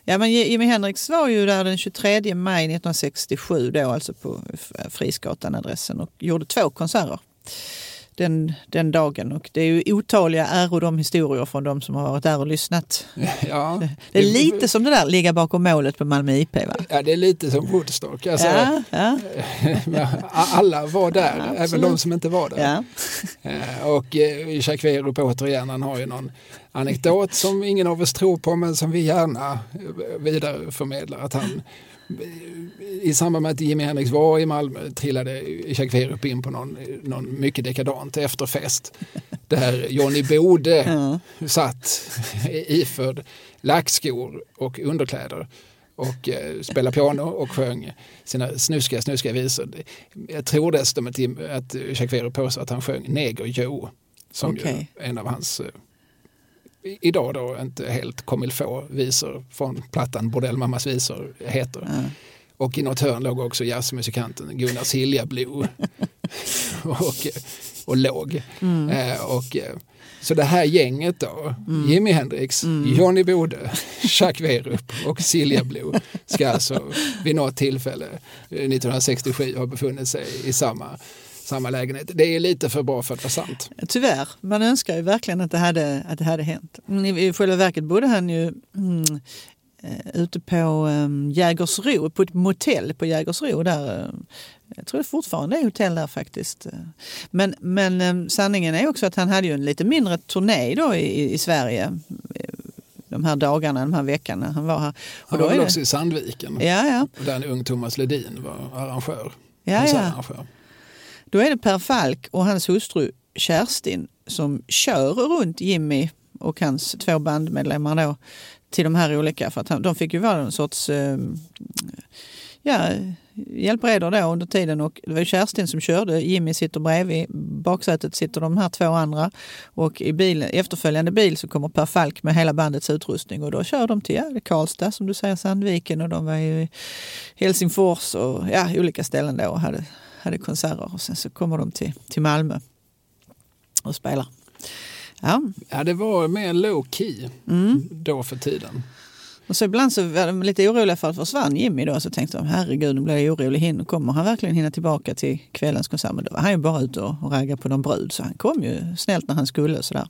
Ja, men Jimi Hendrix var ju där den 23 maj 1967 då, alltså på Frisgatan-adressen och gjorde två konserter den, den dagen. Och det är ju otaliga är och de historier från de som har varit där och lyssnat. Ja, Det är lite som det där ligga bakom målet på Malmö IP va? Ja, det är lite som Woodstock. Alltså, ja, ja, Alla var där, Ja, även de som inte var där. Eh, Och eh, Jacques Werup återigen, han har ju någon anekdot som ingen av oss tror på men som vi gärna eh, vidareförmedlar. Att han i samband med att Jimi Hendrix var i Malmö trillade Jacques Werup in på någon, någon mycket dekadant efterfest där Johnny Bode satt iförd lackskor och underkläder och eh, spelade piano och sjöng sina snuskiga, snuskiga visor. Jag tror dessutom att, att Jacques Werup påstår att han sjöng Neger Joe som Okej. ju är en av hans eh, idag då inte helt comme il faut visor från plattan Bordellmammas visor heter. ja. Och i något hörn låg också jazzmusikanten Gunnar Siljablo. och, och låg. Eh, och, eh, så det här gänget då, Jimi Hendrix, Johnny Bode, Jacques Werup och Silja Blue ska alltså vid något tillfälle eh, 1967 ha befunnit sig i samma, samma lägenhet. Det är lite för bra för att vara sant. Tyvärr, man önskar ju verkligen att det hade, att det hade hänt. Men I, I själva verket bodde han ju mm, eh, ute på um, Jägersro, på ett motell på Jägersro. Där, eh, jag tror det fortfarande är hotell där faktiskt. Men, men eh, sanningen är också att han hade ju en lite mindre turné då i, i Sverige eh, de här dagarna, de här veckorna han var här. Och Han då var väl det- också i Sandviken, Ja, ja. där en ung Thomas Ledin var arrangör. Ja, ja. Då är det Per Falk och hans hustru Kerstin som kör runt Jimmy och hans två bandmedlemmar då till de här olika, för att han, de fick ju vara någon sorts eh, ja, hjälpredor då under tiden och det var ju Kerstin som körde, Jimmy sitter bredvid, i baksätet sitter de här två andra och i bilen, efterföljande bil så kommer Per Falk med hela bandets utrustning och då kör de till ja, Karlstad som du säger, Sandviken och de var ju i Helsingfors och ja, olika ställen då och hade, hade konserter och sen så kommer de till, till Malmö och spelar. Ja, Ja, det var mer low key mm. då för tiden. Och så ibland så var de lite oroliga för att försvann Jimmy då. Så tänkte de herregud nu blir jag orolig. Kommer han verkligen hinna tillbaka till kvällens konsert? Men då var han ju bara ute och raggade på någon brud. Så han kom ju snällt när han skulle. Sådär.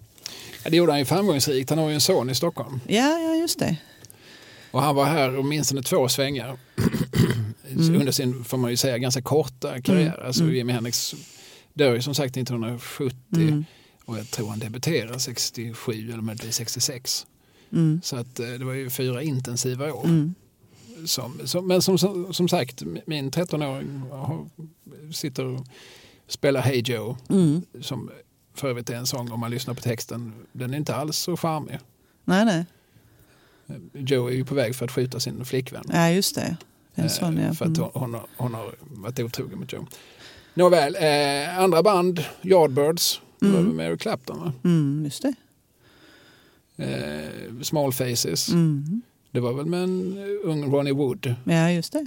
Ja, det gjorde han ju framgångsrikt. Han har ju en son i Stockholm. Ja, ja just det. Och han var här åtminstone två svängar under sin, får man ju säga, ganska korta karriär. Mm. Alltså Mm. Jimi Hendrix dör ju som sagt 1970 Mm. och jag tror han debuterar 67 eller möjligtvis 66. Mm. Så att eh, det var ju fyra intensiva år. Mm. Som, som, men som, som, som sagt, min 13-åring har- sitter och spelar Hey Joe Mm. som för övrigt är en sång om man lyssnar på texten. Den är inte alls så charmig. Nej, nej. Joe är ju på väg för att skjuta sin flickvän. Ja, just det. En sån, Eh, ja. För att Mm. hon, hon, har, hon har varit otrogen med Joe. Nåväl, eh, andra band, Yardbirds, Mm. Mary Clapton va? Mm, just det. Eh, Small Faces, Mm. det var väl med en ung Ronnie Wood. Ja, just det.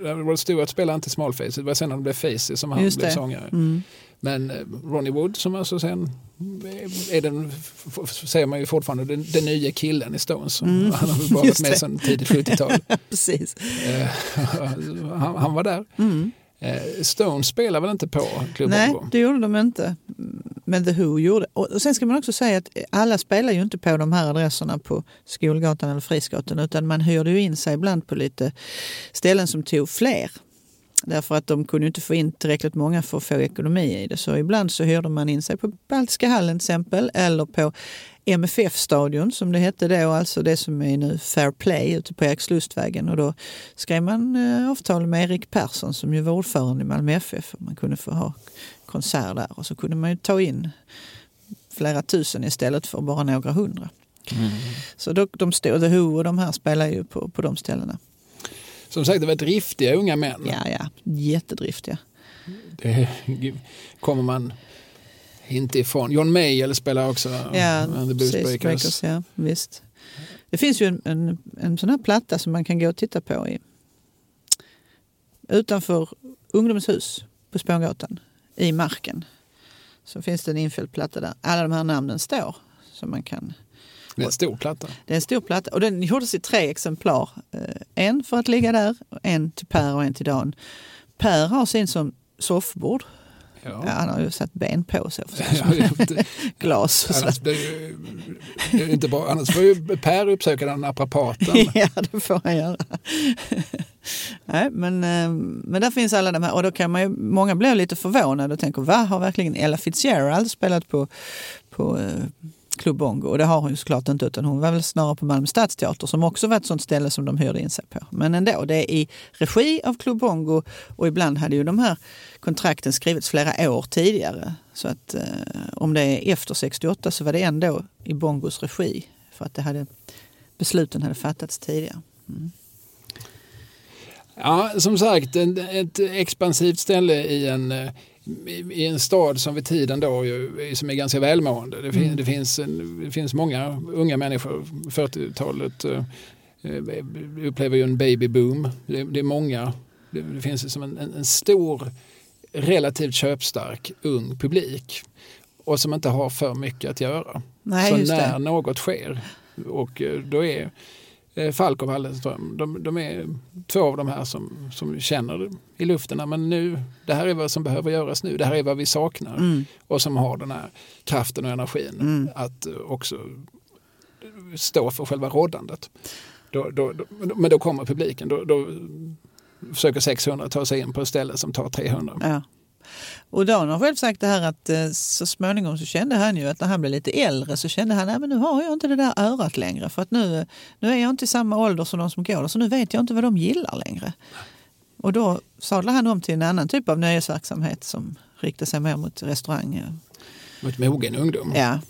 Rod Stewart spelade inte Small Faces, det var sen de blev Faces som han Just blev det. sångare. Mm. Men eh, Ronnie Wood som alltså sen är den, säger man ju fortfarande, den, den nya killen i Stones. Mm. Han har väl bara varit med sedan tidigt 70-tal. Precis. Eh, han, han var där. Mm. Eh, Stones spelar väl inte på Club Nej, det gjorde de inte. Men The Who gjorde. Och och sen ska man också säga att alla spelar ju inte på de här adresserna på Skolgatan eller Frisgatan utan man hyrde ju in sig ibland på lite ställen som tog fler. Därför att de kunde ju inte få in tillräckligt många för att få ekonomi i det. Så ibland så hyrde man in sig på Baltiska hallen till exempel eller på MFF-stadion som det hette då, alltså det som är nu Fair Play ute på Erikslustvägen. Och då skrev man eh, avtal med Erik Persson som ju var ordförande i Malmö FF. Man kunde få ha konsert där och så kunde man ju ta in flera tusen istället för bara några hundra. Mm. Så då, de stod, The Who och de här spelar ju på, på de ställena. Som sagt, det var driftiga unga män. Ja, ja, jättedriftiga. Det kommer man inte ifrån. John Mayall spelar också Ja, the Blues Breakers. Ja, visst. Det finns ju en, en, en sån här platta som man kan gå och titta på i, utanför Ungdomens hus på Spånggatan i marken. Så finns det en infälld platta där alla de här namnen står. Så man kan, Det är en stor platta. det är en stor platta och den gjordes i tre exemplar. Eh, En för att ligga där, en till Per och en till Dan. Per har sin som soffbord. Ja. Ja, han har ju satt ben på sig Glas och annars, ju- inte bra. annars får ju Per uppsöka den naprapaten. ja, det får han göra. Nej, men, eh, men där finns alla de här och då kan man ju, många blir lite förvånade och tänker, va, har verkligen Ella Fitzgerald spelat på, på Club Bongo? Och det har hon ju såklart inte utan hon var väl snarare på Malmö Stadsteater som också var ett sånt ställe som de hyrde in sig på. Men ändå, det är i regi av Club Bongo och ibland hade ju de här kontrakten skrivits flera år tidigare. Så att eh, om det är efter 68 så var det ändå i Bongos regi för att det hade, besluten hade fattats tidigare. Mm. Ja, som sagt, en, ett expansivt ställe i en, eh, i, en stad som vid tiden då som är ganska välmående. Det, fin, Mm. det, finns, det finns många unga människor, 40-talet eh, eh, upplever ju en babyboom. Det, det är många, det, det finns som en, en, stor relativt köpstark ung publik och som inte har för mycket att göra. Nej, så när det. något sker och eh, då är eh, Falk och Wallenström, de, de är två av de här som, som känner i luften, men nu, det här är vad som behöver göras nu, det här är vad vi saknar Mm. och som har den här kraften och energin Mm. att också stå för själva råddandet. Då, då, då, men då kommer publiken, då, då försöker 600 ta sig in på ett ställe som tar 300. Ja. Och Dan har själv sagt det här att eh, så småningom så kände han ju att när han blev lite äldre så kände han att nu har jag inte det där örat längre för att nu, nu är jag inte i samma ålder som de som går där så nu vet jag inte vad de gillar längre. Och då sadlade han om till en annan typ av nöjesverksamhet som riktar sig mer mot restaurang. Mot mogen ungdom, Ja,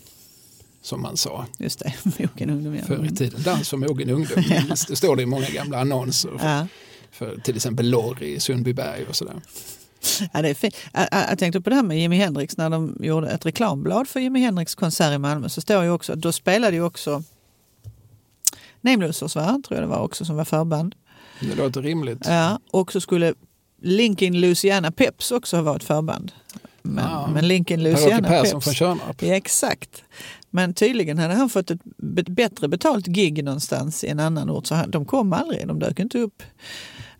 som man sa just det. Mogen ungdom. ja. förr i tiden. Dans för mogen ungdom. Det står det i många gamla annonser. För, Ja. för till exempel Lorry i Sundbyberg och sådär. Ja, det är fint. Jag, jag tänkte på det här med Jimi Hendrix när de gjorde ett reklamblad för Jimi Hendrix konsert i Malmö så står ju också, då spelade ju också Nameless va? tror jag det var också som var förband. Det låter rimligt. Ja, och så skulle Linkin Louisiana Peps också ha varit förband. Men, Ja. men Linkin Persson Peps. från Tjörnarp. Ja, exakt. Men tydligen hade han fått ett bättre betalt gig någonstans i en annan ort så han, de kom aldrig, de dök inte upp.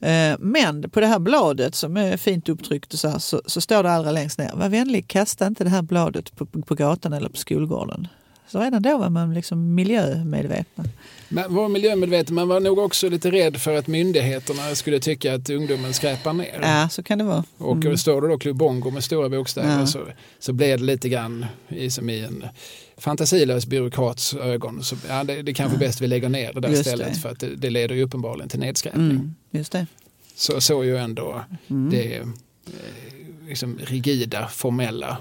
Eh, Men på det här bladet som är fint upptryckt och så, här, så, så står det allra längst ner. Var vänlig, kasta inte det här bladet på, på, gatan eller på skolgården. Så redan då var man liksom miljömedveten. Man var miljömedveten, men var nog också lite rädd för att myndigheterna skulle tycka att ungdomen skräpar ner. Ja, så kan det vara. Och Mm. står det då Club Bongo med stora bokstäver Ja. så, så blir det lite grann i, som i en fantasilös byråkrats ögon. Så, ja, det, det kanske bäst vi lägger ner det där Just stället det. för att det, det leder ju uppenbarligen till nedskräpning. Mm, just det. Så så ju ändå Mm. det eh, liksom rigida, formella,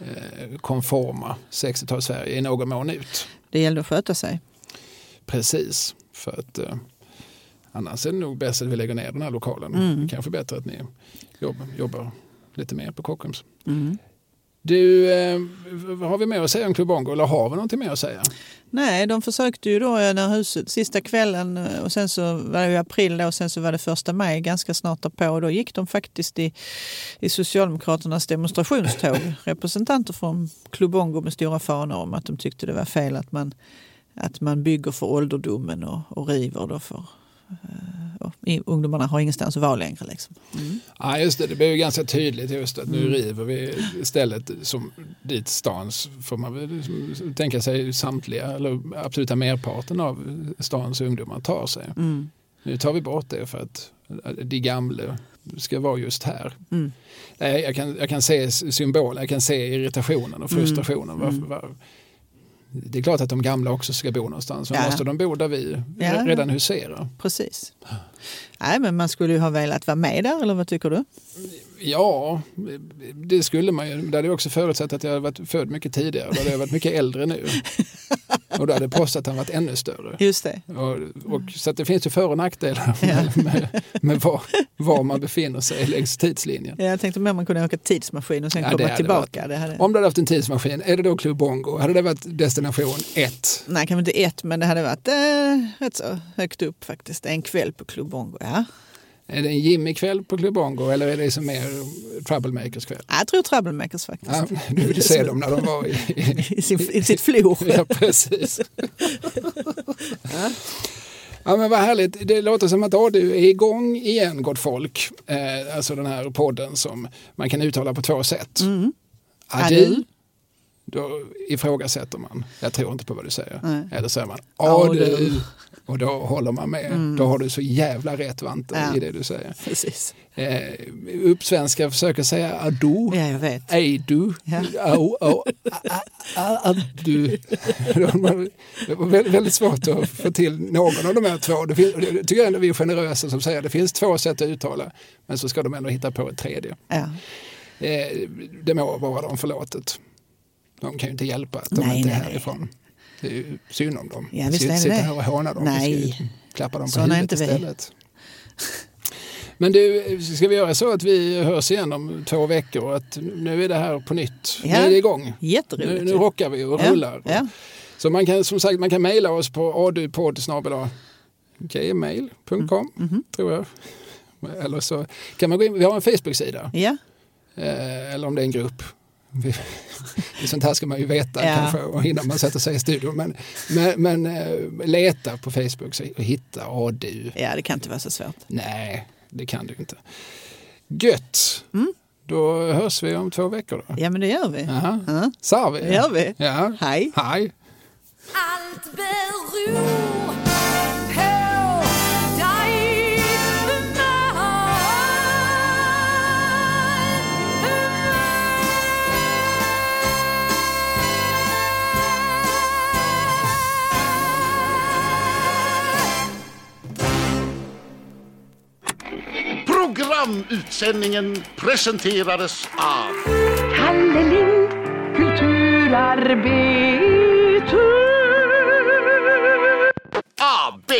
eh, konforma 60-tals-Sverige i någon mån ut. Det gäller att sköta sig. Precis, för att eh, annars är det nog bäst att vi lägger ner den här lokalen. Mm. Kanske bättre att ni jobbar, jobbar lite mer på Kockums. Mm. Du, eh, har vi mer att säga om Club Bongo? Eller har vi någonting mer att säga? Nej, de försökte ju då eh, när huset, sista kvällen eh, och sen så var det i april då, och sen så var det första maj ganska snart därpå och då gick de faktiskt i, i Socialdemokraternas demonstrationståg, representanter från Klubongo med stora fanor om att de tyckte det var fel att man, att man bygger för ålderdomen och, och river då för i- ungdomarna har ingenstans att vara längre. Liksom. Mm. Ja, just det. Det blir ju ganska tydligt just att nu Mm. river vi istället som dit stans, får man väl liksom tänka sig samtliga eller absoluta merparten av stans ungdomar tar sig. Mm. Nu tar vi bort det för att de gamla ska vara just här. Mm. Jag kan, jag kan se symbolen, jag kan se irritationen och frustrationen. Mm. Varför, var, det är klart att de gamla också ska bo någonstans, men Ja. måste de bo där vi Ja. redan huserar? Precis. Nej, men man skulle ju ha velat vara med där, eller vad tycker du? Ja, det skulle man ju. Det hade också förutsatt att jag hade varit född mycket tidigare. Då hade jag varit mycket äldre nu. Och då hade prostatan varit ännu större. Just det. Och, och, så det finns ju för och nackdelar Ja. med, med, med var, var man befinner sig längs tidslinjen. Ja, Jag tänkte mer man kunde åka tidsmaskin och sen Ja, komma tillbaka. Det hade... Om du hade haft en tidsmaskin, är det då Club Bongo? Hade det varit destination 1? Nej, kanske inte ett, men det hade varit eh, rätt så högt upp faktiskt. En kväll på Club Bongo. Ja. Är det en Jimmy-kväll på Club Bongo eller är det som mer Troublemakers-kväll? Jag tror Troublemakers faktiskt. Ja, du ville se dem när de var i, i, sin, I sitt flor. Ja, precis. Ja, men vad härligt. Det låter som att ADU är igång igen, gott folk. Eh, alltså den här podden som man kan uttala på två sätt. Mm. Adu. Då ifrågasätter man. Jag tror inte på vad du säger. Nej. Eller säger man Adu. ADU och då håller man med. Då har du så jävla rätt Vante Ja. i det du säger. Precis. Eh, uppsvenska försöker säga adu. Ja, jag vet. Ej du, Ja. au, au, a, a, a, du. Det var väldigt, svårt att få till någon av de här två. Det finns, jag tycker ändå vi är generösa som säger det finns två sätt att uttala men så ska de ändå hitta på ett tredje. Ja. Eh, det må vara dem förlåtet. De kan ju inte hjälpa att de Nej, inte är nej, nej. härifrån. Det är ju synd om dem. Ja, Vi ska inte sitta här och håna dem. Nej. klappa dem på Såna huvudet istället. Men du, ska vi göra så att vi hörs igen om två veckor? Att nu är det här på nytt. Nu Ja. är det igång. Nu, Jätteroligt. nu ju. rockar vi och ja. rullar. Ja. Så man kan som sagt man kan mejla oss på adupodd gmail.com Mhm. tror jag. Eller så kan man gå in, vi har en Facebook-sida. ja. Eh, eller om det är en grupp. Sånt här ska man ju veta Ja. kanske innan man sätter sig i studion. Men, men, men eh, leta på Facebook så- och hitta, åh du. Ja, det kan inte vara så svårt. Nej, det kan du inte. Gött! Då hörs vi om två veckor då. Ja, men det gör vi. Jaha. Ja. Sa vi? Det gör vi. Ja. Hej. Hej. Allt beror Programutsändningen presenterades av Kalle Lind, kulturarbete AB